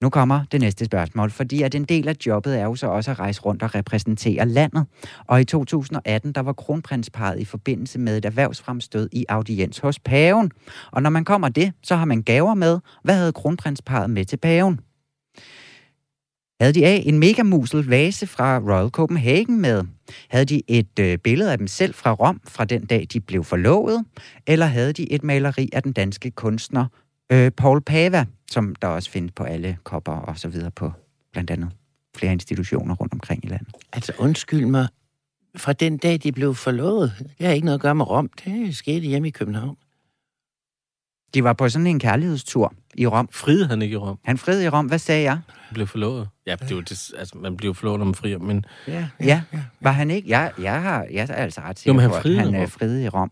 nu kommer det næste spørgsmål, fordi at en del af jobbet er jo så også at rejse rundt og repræsentere landet. Og i 2018, der var kronprinsparet i forbindelse med et erhvervsfremstød i audiens hos paven. Og når man kommer det, så har man gaver med. Hvad havde kronprinsparet med til paven? Havde de A, en megamusel vase fra Royal Copenhagen med? Havde de et øh, billede af dem selv fra Rom fra den dag, de blev forlovet? Eller havde de et maleri af den danske kunstner øh, Paul Pava, som der også findes på alle kopper og så videre på blandt andet flere institutioner rundt omkring i landet. Altså, undskyld mig. Fra den dag, de blev forlovet, det har ikke noget at gøre med Rom. Det skete hjemme i København. De var på sådan en kærlighedstur i Rom. Friede han ikke i Rom? Han friede i Rom. Hvad sagde jeg? Han blev forlovet. Ja, det er jo det, altså, man bliver jo forlovet, når man frier, men Ja, Ja, var han ikke? Jeg, jeg, har, jeg er altså ret Jo, sikker men han på, at i han Rom. øh, friede i Rom.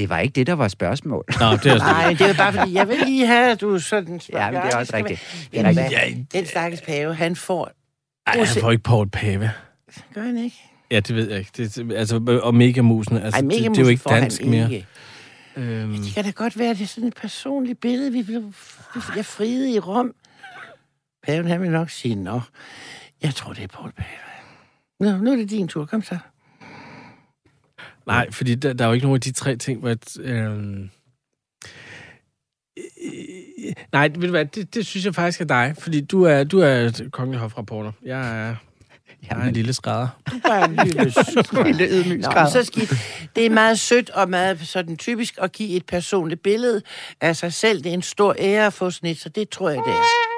Det var ikke det, der var spørgsmål. Nå, det er Nej, det er jo bare fordi, jeg vil lige have, at du sådan spørger. Ja, men det er også rigtigt. Det er rigtigt. hvad? Den stakkels pave, han får... Ej, han får ikke Paul Pave. Gør han ikke? Ja, det ved jeg ikke. Det, altså, og megamusen, altså, Ej, det, mega det, er jo ikke dansk mere. Ikke. Øhm, Det kan da godt være, det er sådan et personligt billede. Vi blev, jeg friede i Rom. Paven, han vil nok sige, nå, jeg tror, det er Paul Pave. Nå, nu er det din tur. Kom så. Nej, fordi der, der er jo ikke nogen af de tre ting, hvor... Et, øh, nej, ved du hvad, det, det synes jeg faktisk er dig, fordi du er, du er et kongelig hofrapporter. Jeg er, jeg er en lille skrædder. Du er bare en lille Lille ydmyg Nå, skrædder. så skidt. Det er meget sødt og meget sådan typisk at give et personligt billede af sig selv. Det er en stor ære at få sådan et, så det tror jeg, det er.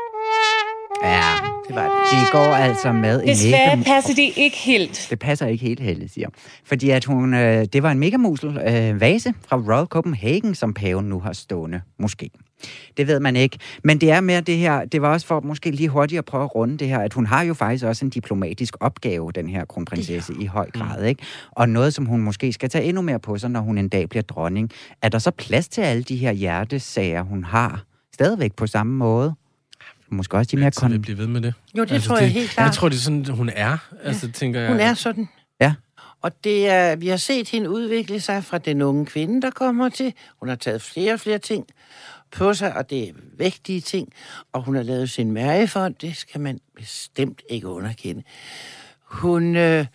Det var det. de går altså med en Desværre mega... passer det ikke helt. Det passer ikke helt, Helle siger. Fordi at hun, øh, det var en megamusel øh, vase fra Royal Copenhagen, som paven nu har stående. Måske. Det ved man ikke. Men det er mere det her, det var også for måske lige hurtigt at prøve at runde det her, at hun har jo faktisk også en diplomatisk opgave, den her kronprinsesse, ja. i høj grad. Ikke? Og noget, som hun måske skal tage endnu mere på sig, når hun en dag bliver dronning. Er der så plads til alle de her hjertesager, hun har, stadigvæk på samme måde? Måske også de mere kon- blive ved med det. Jo, det tror jeg helt klart. Jeg tror, det er sådan, hun er. Altså, tænker jeg. Hun er sådan. Ja. Og det er, vi har set hende udvikle sig fra den unge kvinde, der kommer til. Hun har taget flere og flere ting på sig, og det er vægtige ting. Og hun har lavet sin mærkefond, det skal man bestemt ikke underkende. Hun øh,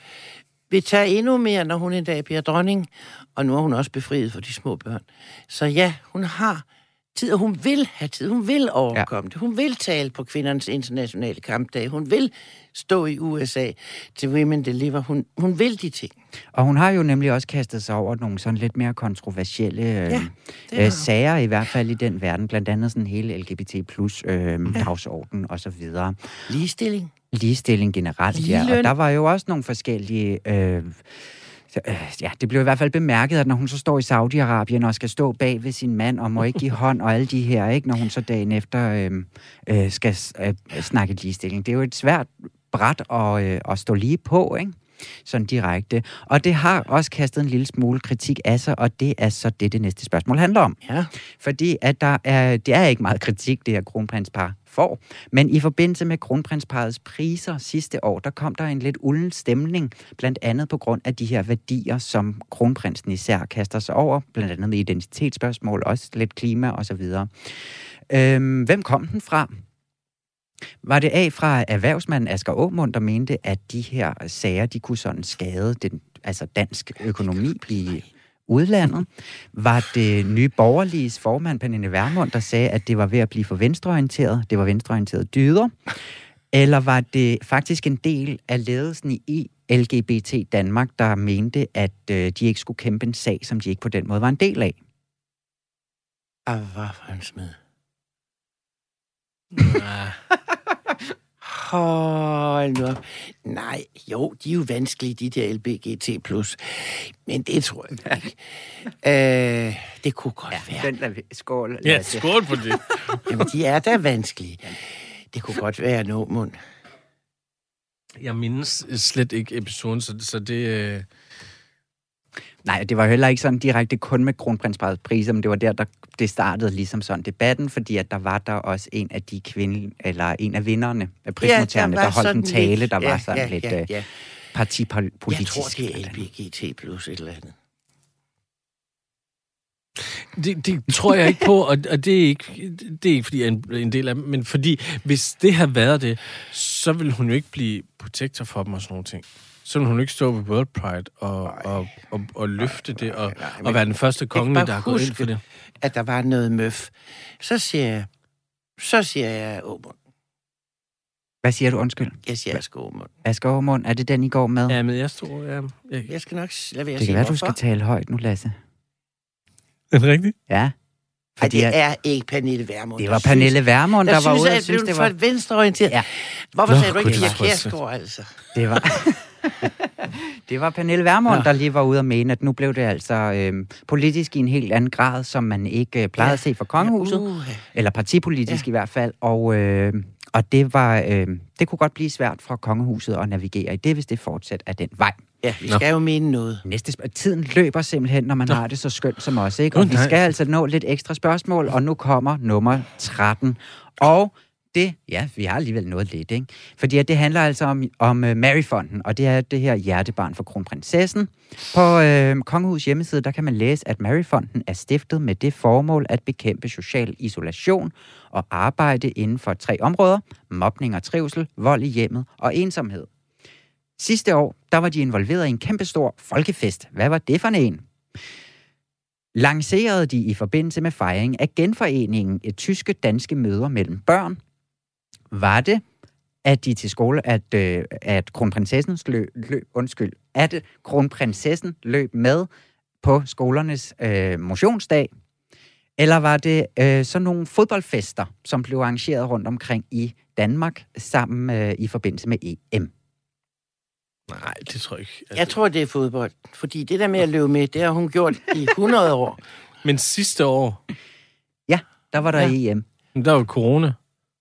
vil tage endnu mere, når hun en dag bliver dronning, og nu er hun også befriet for de små børn. Så ja, hun har tid, og hun vil have tid. Hun vil overkomme ja. det. Hun vil tale på kvindernes internationale kampdag. Hun vil stå i USA til Women Deliver. Hun, hun vil de ting. Og hun har jo nemlig også kastet sig over nogle sådan lidt mere kontroversielle øh, har øh, hun. sager, i hvert fald i den verden. Blandt andet sådan hele LGBT plus øh, dagsorden og så videre. Ligestilling. Ligestilling generelt, ja. Og Ligeløn. der var jo også nogle forskellige... Øh, så, øh, ja, det blev i hvert fald bemærket, at når hun så står i Saudi-Arabien og skal stå bag ved sin mand og må ikke give hånd og alle de her, ikke, når hun så dagen efter øh, øh, skal øh, snakke ligestilling. Det er jo et svært bræt at, øh, at stå lige på, ikke? Sådan direkte. Og det har også kastet en lille smule kritik af sig, og det er så det, det næste spørgsmål handler om. Ja. Fordi at der er, det er ikke meget kritik, det her kronprinspar får. Men i forbindelse med kronprinsparets priser sidste år, der kom der en lidt ulden stemning, blandt andet på grund af de her værdier, som kronprinsen især kaster sig over, blandt andet med identitetsspørgsmål, også lidt klima osv. Øhm, hvem kom den fra? Var det af fra erhvervsmanden Asger Aumund, der mente, at de her sager, de kunne sådan skade den, altså dansk økonomi i udlandet? Var det nye borgerliges formand, Pernille Vermund, der sagde, at det var ved at blive for venstreorienteret? Det var venstreorienteret dyder? Eller var det faktisk en del af ledelsen i LGBT Danmark, der mente, at øh, de ikke skulle kæmpe en sag, som de ikke på den måde var en del af? Og hvad for en smed. Ah, Hold nu op. Nej, jo, de er jo vanskelige, de der LBGT+. Men det tror jeg ikke. <laughs> øh, det kunne godt ja, være. Den lader vi. Skål. ja, Lasse. skål på det. <laughs> Jamen, de er da vanskelige. Det kunne godt være en mund. Jeg mindes slet ikke episoden, så, så det... Øh... Nej, det var heller ikke sådan direkte kun med kronprinsparets priser, men det var der, der det startede ligesom sådan debatten, fordi at der var der også en af de kvinde, eller en af vinderne, af prismodtagerne, var der, der holdt en tale, lidt- der var ja, sådan ja, lidt ja, øh, ja. partipolitisk. Jeg tror, det er. LBGT plus et eller andet. Det, det tror jeg ikke på, og, og det, er ikke, det er ikke, fordi jeg er en, en del af dem, men fordi, hvis det havde været det, så ville hun jo ikke blive protektor for dem og sådan nogle ting. Så ville hun ikke stå ved World Pride og, og, og, og løfte det, og, og være den første bare der har gået ind for det. At der var noget møf. Så siger jeg, så siger jeg Åmund. Hvad siger du, undskyld? Jeg siger Asger Åmund. Asger Aumund, er det den, I går med? Ja, men jeg står... Ja, jeg, Jeg skal nok lade være at det sige, kan være, du hvorfor. skal tale højt nu, Lasse. er det rigtigt? Ja. Ej, Fordi det er ikke Pernille Værmund. det var Pernille Vermund, der Jeg var ude og synes, det var for venstreorienteret. Ja. Hvorfor Nå, sagde du ikke gud, Pia det var så- Kjærsgaard, altså? Det var, <laughs> det var Pernille Vermund, Ja. der lige var ude og mene, at nu blev det altså øhm, politisk i en helt anden grad, som man ikke øh, plejede Ja. at se fra kongehuset. Uh, eller partipolitisk ja. i hvert fald, og, øh, og det var øh, det kunne godt blive svært fra kongehuset at navigere i det, hvis det fortsat er den vej. ja, vi Nå. skal jo mene noget. Næste sp- tiden løber simpelthen, når man har det så skønt som os, ikke? Og vi skal altså nå lidt ekstra spørgsmål, og nu kommer nummer 13. Og det, ja, vi har alligevel noget lidt, ikke? Fordi at det handler altså om, om øh, Maryfonden, og det er det her hjertebarn for kronprinsessen. På øh, Kongehus hjemmeside, der kan man læse, at Maryfonden er stiftet med det formål at bekæmpe social isolation og arbejde inden for tre områder, mobning og trivsel, vold i hjemmet og ensomhed. Sidste år, der var de involveret i en kæmpestor folkefest. Hvad var det for en? Lancerede de i forbindelse med fejring af genforeningen et tyske danske møder mellem børn? Var det, at de til skole, at, øh, at kronprinsessen løb, løb, undskyld, at kronprinsessen løb med på skolernes øh, motionsdag? Eller var det øh, sådan nogle fodboldfester, som blev arrangeret rundt omkring i Danmark sammen øh, i forbindelse med EM? Nej, det tror jeg ikke. Altså, Jeg tror, det er fodbold. Fordi det der med at løbe med, det har hun gjort i 100 år. <laughs> Men sidste år, Der var der Ja. ja. EM. der var jo corona.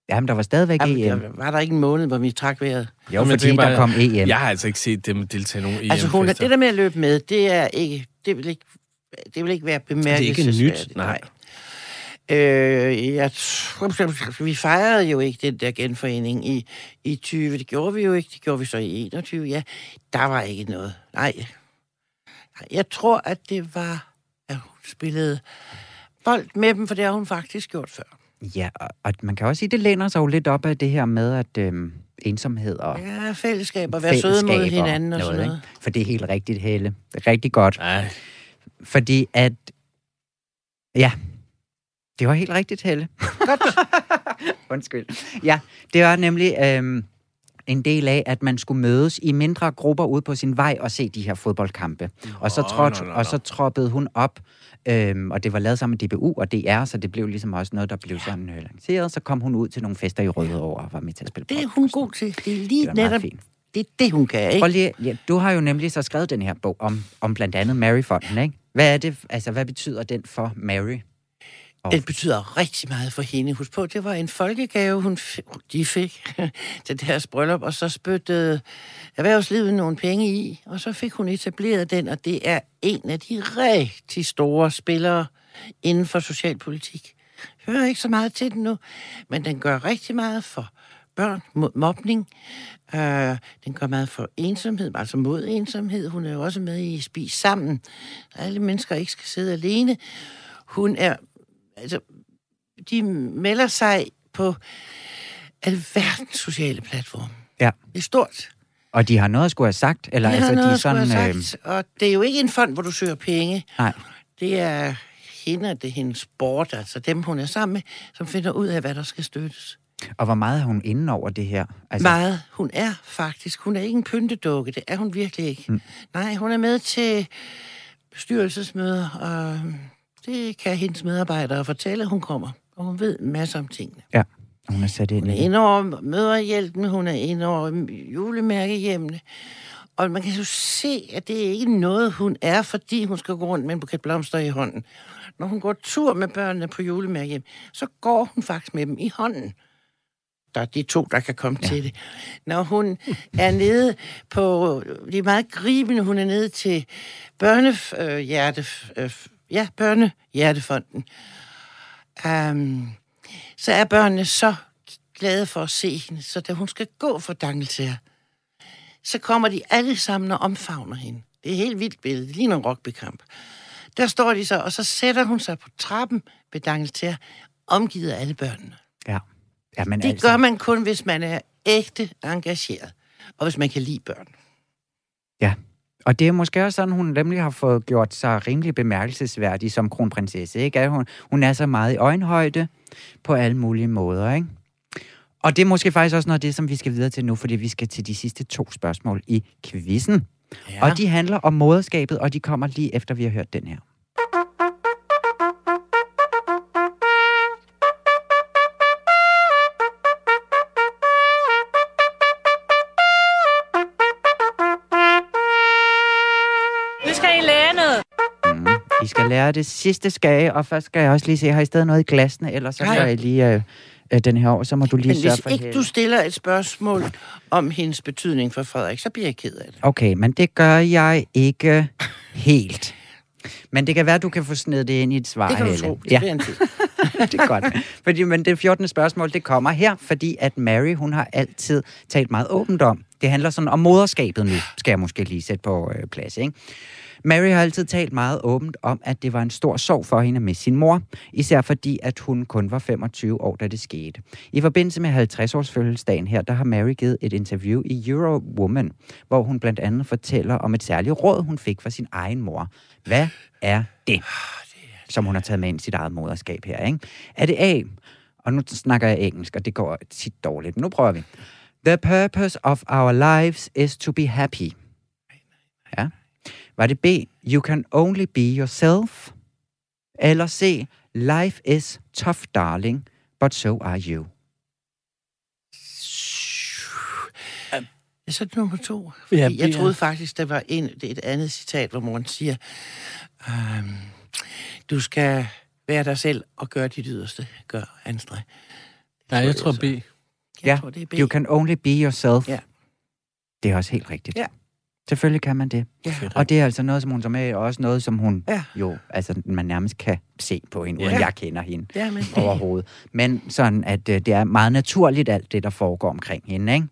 Jamen, der var stadigvæk Jamen, EM. der var der ikke en måned, hvor vi trak vejret. Jo, Jamen, jeg fordi tænker der bare, kom EM. Jeg har altså ikke set dem deltage nogen EM-fester. Altså, hun, det der med at løbe med, det er ikke, det vil ikke, det vil ikke være det er ikke bemærkelsesværdigt. nyt. Nej. Øh, jeg tror, vi fejrede jo ikke den der genforening i, i 20. Det gjorde vi jo ikke. Det gjorde vi så i 21. Ja, der var ikke noget. Nej. Nej, Jeg tror, at det var, at hun spillede bold med dem, for det har hun faktisk gjort før. Ja, og, og man kan også sige, det læner sig jo lidt op af det her med, at øhm, ensomhed og Ja, fællesskab og være søde mod og hinanden og sådan noget. Ikke? For det er helt rigtigt, Helle. Rigtig godt. Nej, Fordi at... Ja, det var helt rigtigt, Helle. Godt. <laughs> Undskyld. Ja, det var nemlig øhm, en del af, at man skulle mødes i mindre grupper ude på sin vej og se de her fodboldkampe. Og så, Nå, trådte, nå, nå, og så troppede hun op, øhm, og det var lavet sammen med DBU og DR, så det blev ligesom også noget, der blev sådan øh, lanceret. Så kom hun ud til nogle fester i Rødovre og var med til at spille Det er hun god til. Det er lige Det netop det, er det, hun kan, ikke? Prøv lige, ja, du har jo nemlig så skrevet den her bog om, om blandt andet Maryfonden, ikke? Hvad er det, altså hvad betyder den for Mary? Den betyder rigtig meget for hende. Husk på, det var en folkegave, hun f- de fik <laughs> til deres bryllup, og så spyttede erhvervslivet nogle penge i, og så fik hun etableret den, og det er en af de rigtig store spillere inden for socialpolitik. Hører ikke så meget til den nu, men den gør rigtig meget for børn mod mobning. Øh, den gør meget for ensomhed, altså mod ensomhed. Hun er jo også med i Spis Sammen. Alle mennesker ikke skal sidde alene. Hun er altså, de melder sig på alverdens sociale platforme. Ja. Det er stort. Og de har noget at skulle have sagt? Eller, Det altså, har de noget er at skulle sådan, have øh, sagt, og det er jo ikke en fond, hvor du søger penge. nej, Det er hende, det er hendes sport, altså dem, hun er sammen med, som finder ud af, hvad der skal støttes. og hvor meget er hun inde over det her? Altså, Meget. Hun er faktisk, hun er ikke en pyntedukke, det er hun virkelig ikke. Mm. Nej, hun er med til bestyrelsesmøder, og det kan hendes medarbejdere fortælle, hun kommer. Og hun ved masser om tingene. Ja, hun er sat ind Hun er inde over møderhjælpen, hun er inde over julemærkehjemmene. Og man kan jo se, at det er ikke noget, hun er, fordi hun skal gå rundt med en buket blomster i hånden. Når hun går tur med børnene på julemærkehjem, så går hun faktisk med dem i hånden. der er de to, der kan komme ja. til det. Når hun er <laughs> nede på... Det er meget gribende, hun er nede til børnehjerte... Øh, ja, børnehjertefonden. Um, så er børnene så glade for at se hende, så da hun skal gå for Dangeltær, så kommer de alle sammen og omfavner hende. Det er et helt vildt billede. Det ligner en rugbykamp. Der står de så, og så sætter hun sig på trappen ved Dangeltær, omgivet af alle børnene. Ja. ja men Det altså, gør man kun, hvis man er ægte engageret, og hvis man kan lide børn. Ja. Og det er måske også sådan, hun nemlig har fået gjort sig rimelig bemærkelsesværdig som kronprinsesse. Ikke? At hun, hun er så meget i øjenhøjde på alle mulige måder. Ikke? Og det er måske faktisk også noget af det, som vi skal videre til nu, fordi vi skal til de sidste to spørgsmål i quizzen. Ja. Og de handler om moderskabet, og de kommer lige efter, vi har hørt den her. I skal lære det sidste skage, og først skal jeg også lige se, har I stadig noget i glasene, ellers så får jeg lige øh, øh, den her over, så må du lige Men sørge hvis for ikke Helle. du stiller et spørgsmål om hendes betydning for Frederik, så bliver jeg ked af det. Okay, men det gør jeg ikke helt. Men det kan være, at du kan få snedet det ind i et svar, Det kan du Helle. tro. Det Ja, <laughs> det er godt. Fordi, men det 14. spørgsmål, det kommer her, fordi at Mary, hun har altid talt meget åbent om. Det handler sådan om moderskabet nu, skal jeg måske lige sætte på øh, plads, ikke? Mary har altid talt meget åbent om, at det var en stor sorg for hende med sin mor, især fordi, at hun kun var 25 år, da det skete. I forbindelse med 50-års fødselsdagen her, der har Mary givet et interview i Eurowoman, hvor hun blandt andet fortæller om et særligt råd, hun fik fra sin egen mor. Hvad er det? Som hun har taget med ind i sit eget moderskab her, ikke? Er det A, og nu snakker jeg engelsk, og det går tit dårligt, men nu prøver vi. The purpose of our lives is to be happy. Ja. Var det B, you can only be yourself? Eller C, life is tough, darling, but so are you. Ja, så er det nummer to. Ja, Ja, jeg troede faktisk, der var en, det er et andet citat, hvor moren siger, øhm, du skal være dig selv og gøre dit yderste. Gør anstreng. Nej, jeg tror. B. Jeg ja, tror, det er B. you can only be yourself. Ja. Det er også helt rigtigt. Ja. Selvfølgelig kan man det. Ja. Og det er altså noget, som hun med, og også noget, som hun Ja. jo, altså man nærmest kan se på hende, uden Ja. jeg kender hende Ja, men overhovedet. Men sådan, at øh, det er meget naturligt, alt det, der foregår omkring hende, ikke?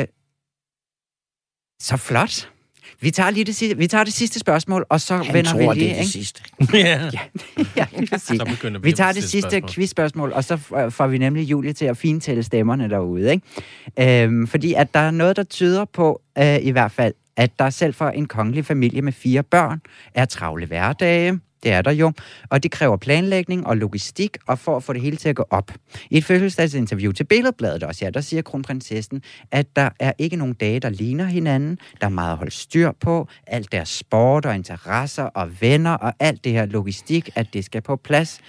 Øh, så flot. Vi tager, lige det, sidste, vi tager det sidste spørgsmål, og så han vender tror, vi lige, det er det ikke? sidste. <laughs> ja. ja, præcis. Vi tager det sidste spørgsmål. quizspørgsmål, og så f- får vi nemlig Julie til at fintælle stemmerne derude. Ikke? Øhm, fordi at der er noget, der tyder på, øh, i hvert fald, at der selv for en kongelig familie med fire børn er travle hverdage. Det er der jo. Og det kræver planlægning og logistik, og for at få det hele til at gå op. I et fødselsdagsinterview til Billedbladet også, ja, der siger kronprinsessen, at der er ikke nogen dage, der ligner hinanden. Der er meget at holde styr på. Alt deres sport og interesser og venner og alt det her logistik, at det skal på plads.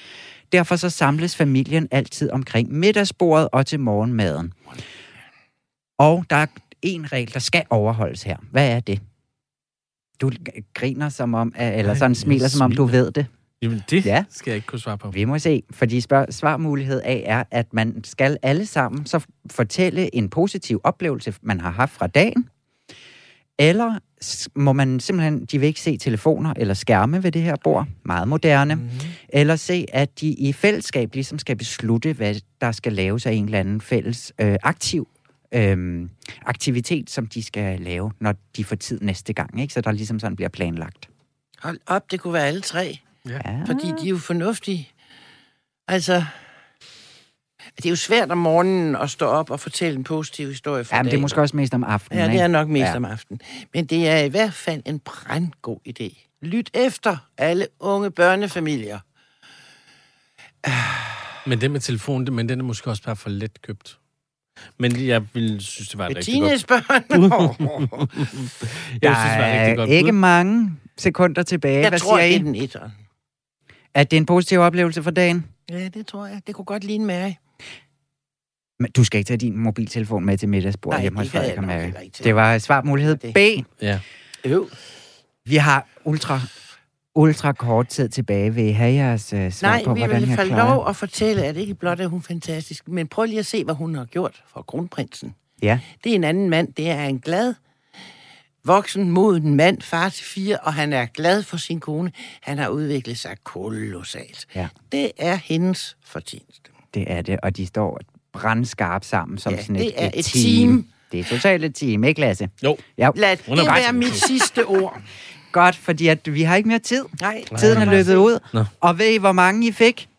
Derfor så samles familien altid omkring middagsbordet og til morgenmaden. Og der er en regel, der skal overholdes her. Hvad er det? Du griner som om, eller sådan smiler som om, du ved det. Jamen, det Ja. skal jeg ikke kunne svare på. Vi må se, fordi spørg- svarmulighed A er, at man skal alle sammen så fortælle en positiv oplevelse, man har haft fra dagen, eller må man simpelthen, de vil ikke se telefoner eller skærme ved det her bord, meget moderne, mm. eller se, at de i fællesskab ligesom skal beslutte, hvad der skal laves af en eller anden fælles øh, aktiv øh, aktivitet, som de skal lave, når de får tid næste gang, ikke? så der ligesom sådan bliver planlagt. Hold op, det kunne være alle tre. Ja. Fordi de er jo fornuftige. Altså, det er jo svært om morgenen at stå op og fortælle en positiv historie for Ja, men det er dagen. måske også mest om aftenen, Ja, det er nok mest Ja. om aftenen. Men det er i hvert fald en brandgod idé. Lyt efter alle unge børnefamilier. Men det med telefonen, men den er måske også bare for let købt. Men jeg ville synes, det var et rigtig godt... Børn. <laughs> Jeg synes, det <laughs> Der var rigtig er godt ikke bud. mange sekunder tilbage. Jeg Hvad tror, siger det I? er den etteren. At det er en positiv oplevelse for dagen? Ja, det tror jeg. Det kunne godt ligne Mary. Men du skal ikke tage din mobiltelefon med til middagsbordet Nej, hjemme det hos Frederik og Mary. Det var svarmulighed Det- B. Ja. Jo. Vi har ultra ultra kort tid tilbage. Vil I have jeres uh, svar Nej, på, vi hvordan vil få lov at fortælle, at ikke blot er hun fantastisk, men prøv lige at se, hvad hun har gjort for kronprinsen. Ja, Det er en anden mand. Det er en glad, voksen, moden mand, far til fire, og han er glad for sin kone. Han har udviklet sig kolossalt. Ja. Det er hendes fortjeneste. det er det. Og de står brandskarpt sammen som Ja, sådan det et, er et, et team. team. Det er totalt et team, ikke Lasse? Jo. Ja, Lad det er være mit sidste ord. <laughs> godt, fordi at vi har ikke mere tid. Nej, Tiden er løbet ud. Nå. Og ved I, hvor mange I fik?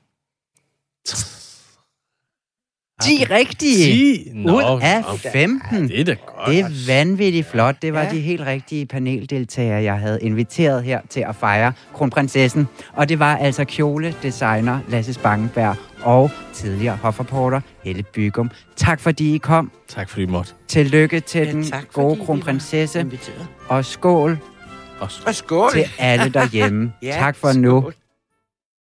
10 rigtige. 10? Nå, Ud af nå. 15. Det er da godt. Det er vanvittigt flot. Det var ja. Ja. de helt rigtige paneldeltagere, jeg havde inviteret her til at fejre kronprinsessen. Og det var altså kjoledesigner Lasse Spangenberg og tidligere hofreporter Helle Bygum. Tak fordi I kom. Tak fordi I måtte. Tillykke til Ja, den tak, gode kronprinsesse. Og skål. Og skål. til alle derhjemme. <laughs> Ja, tak for nu. skål.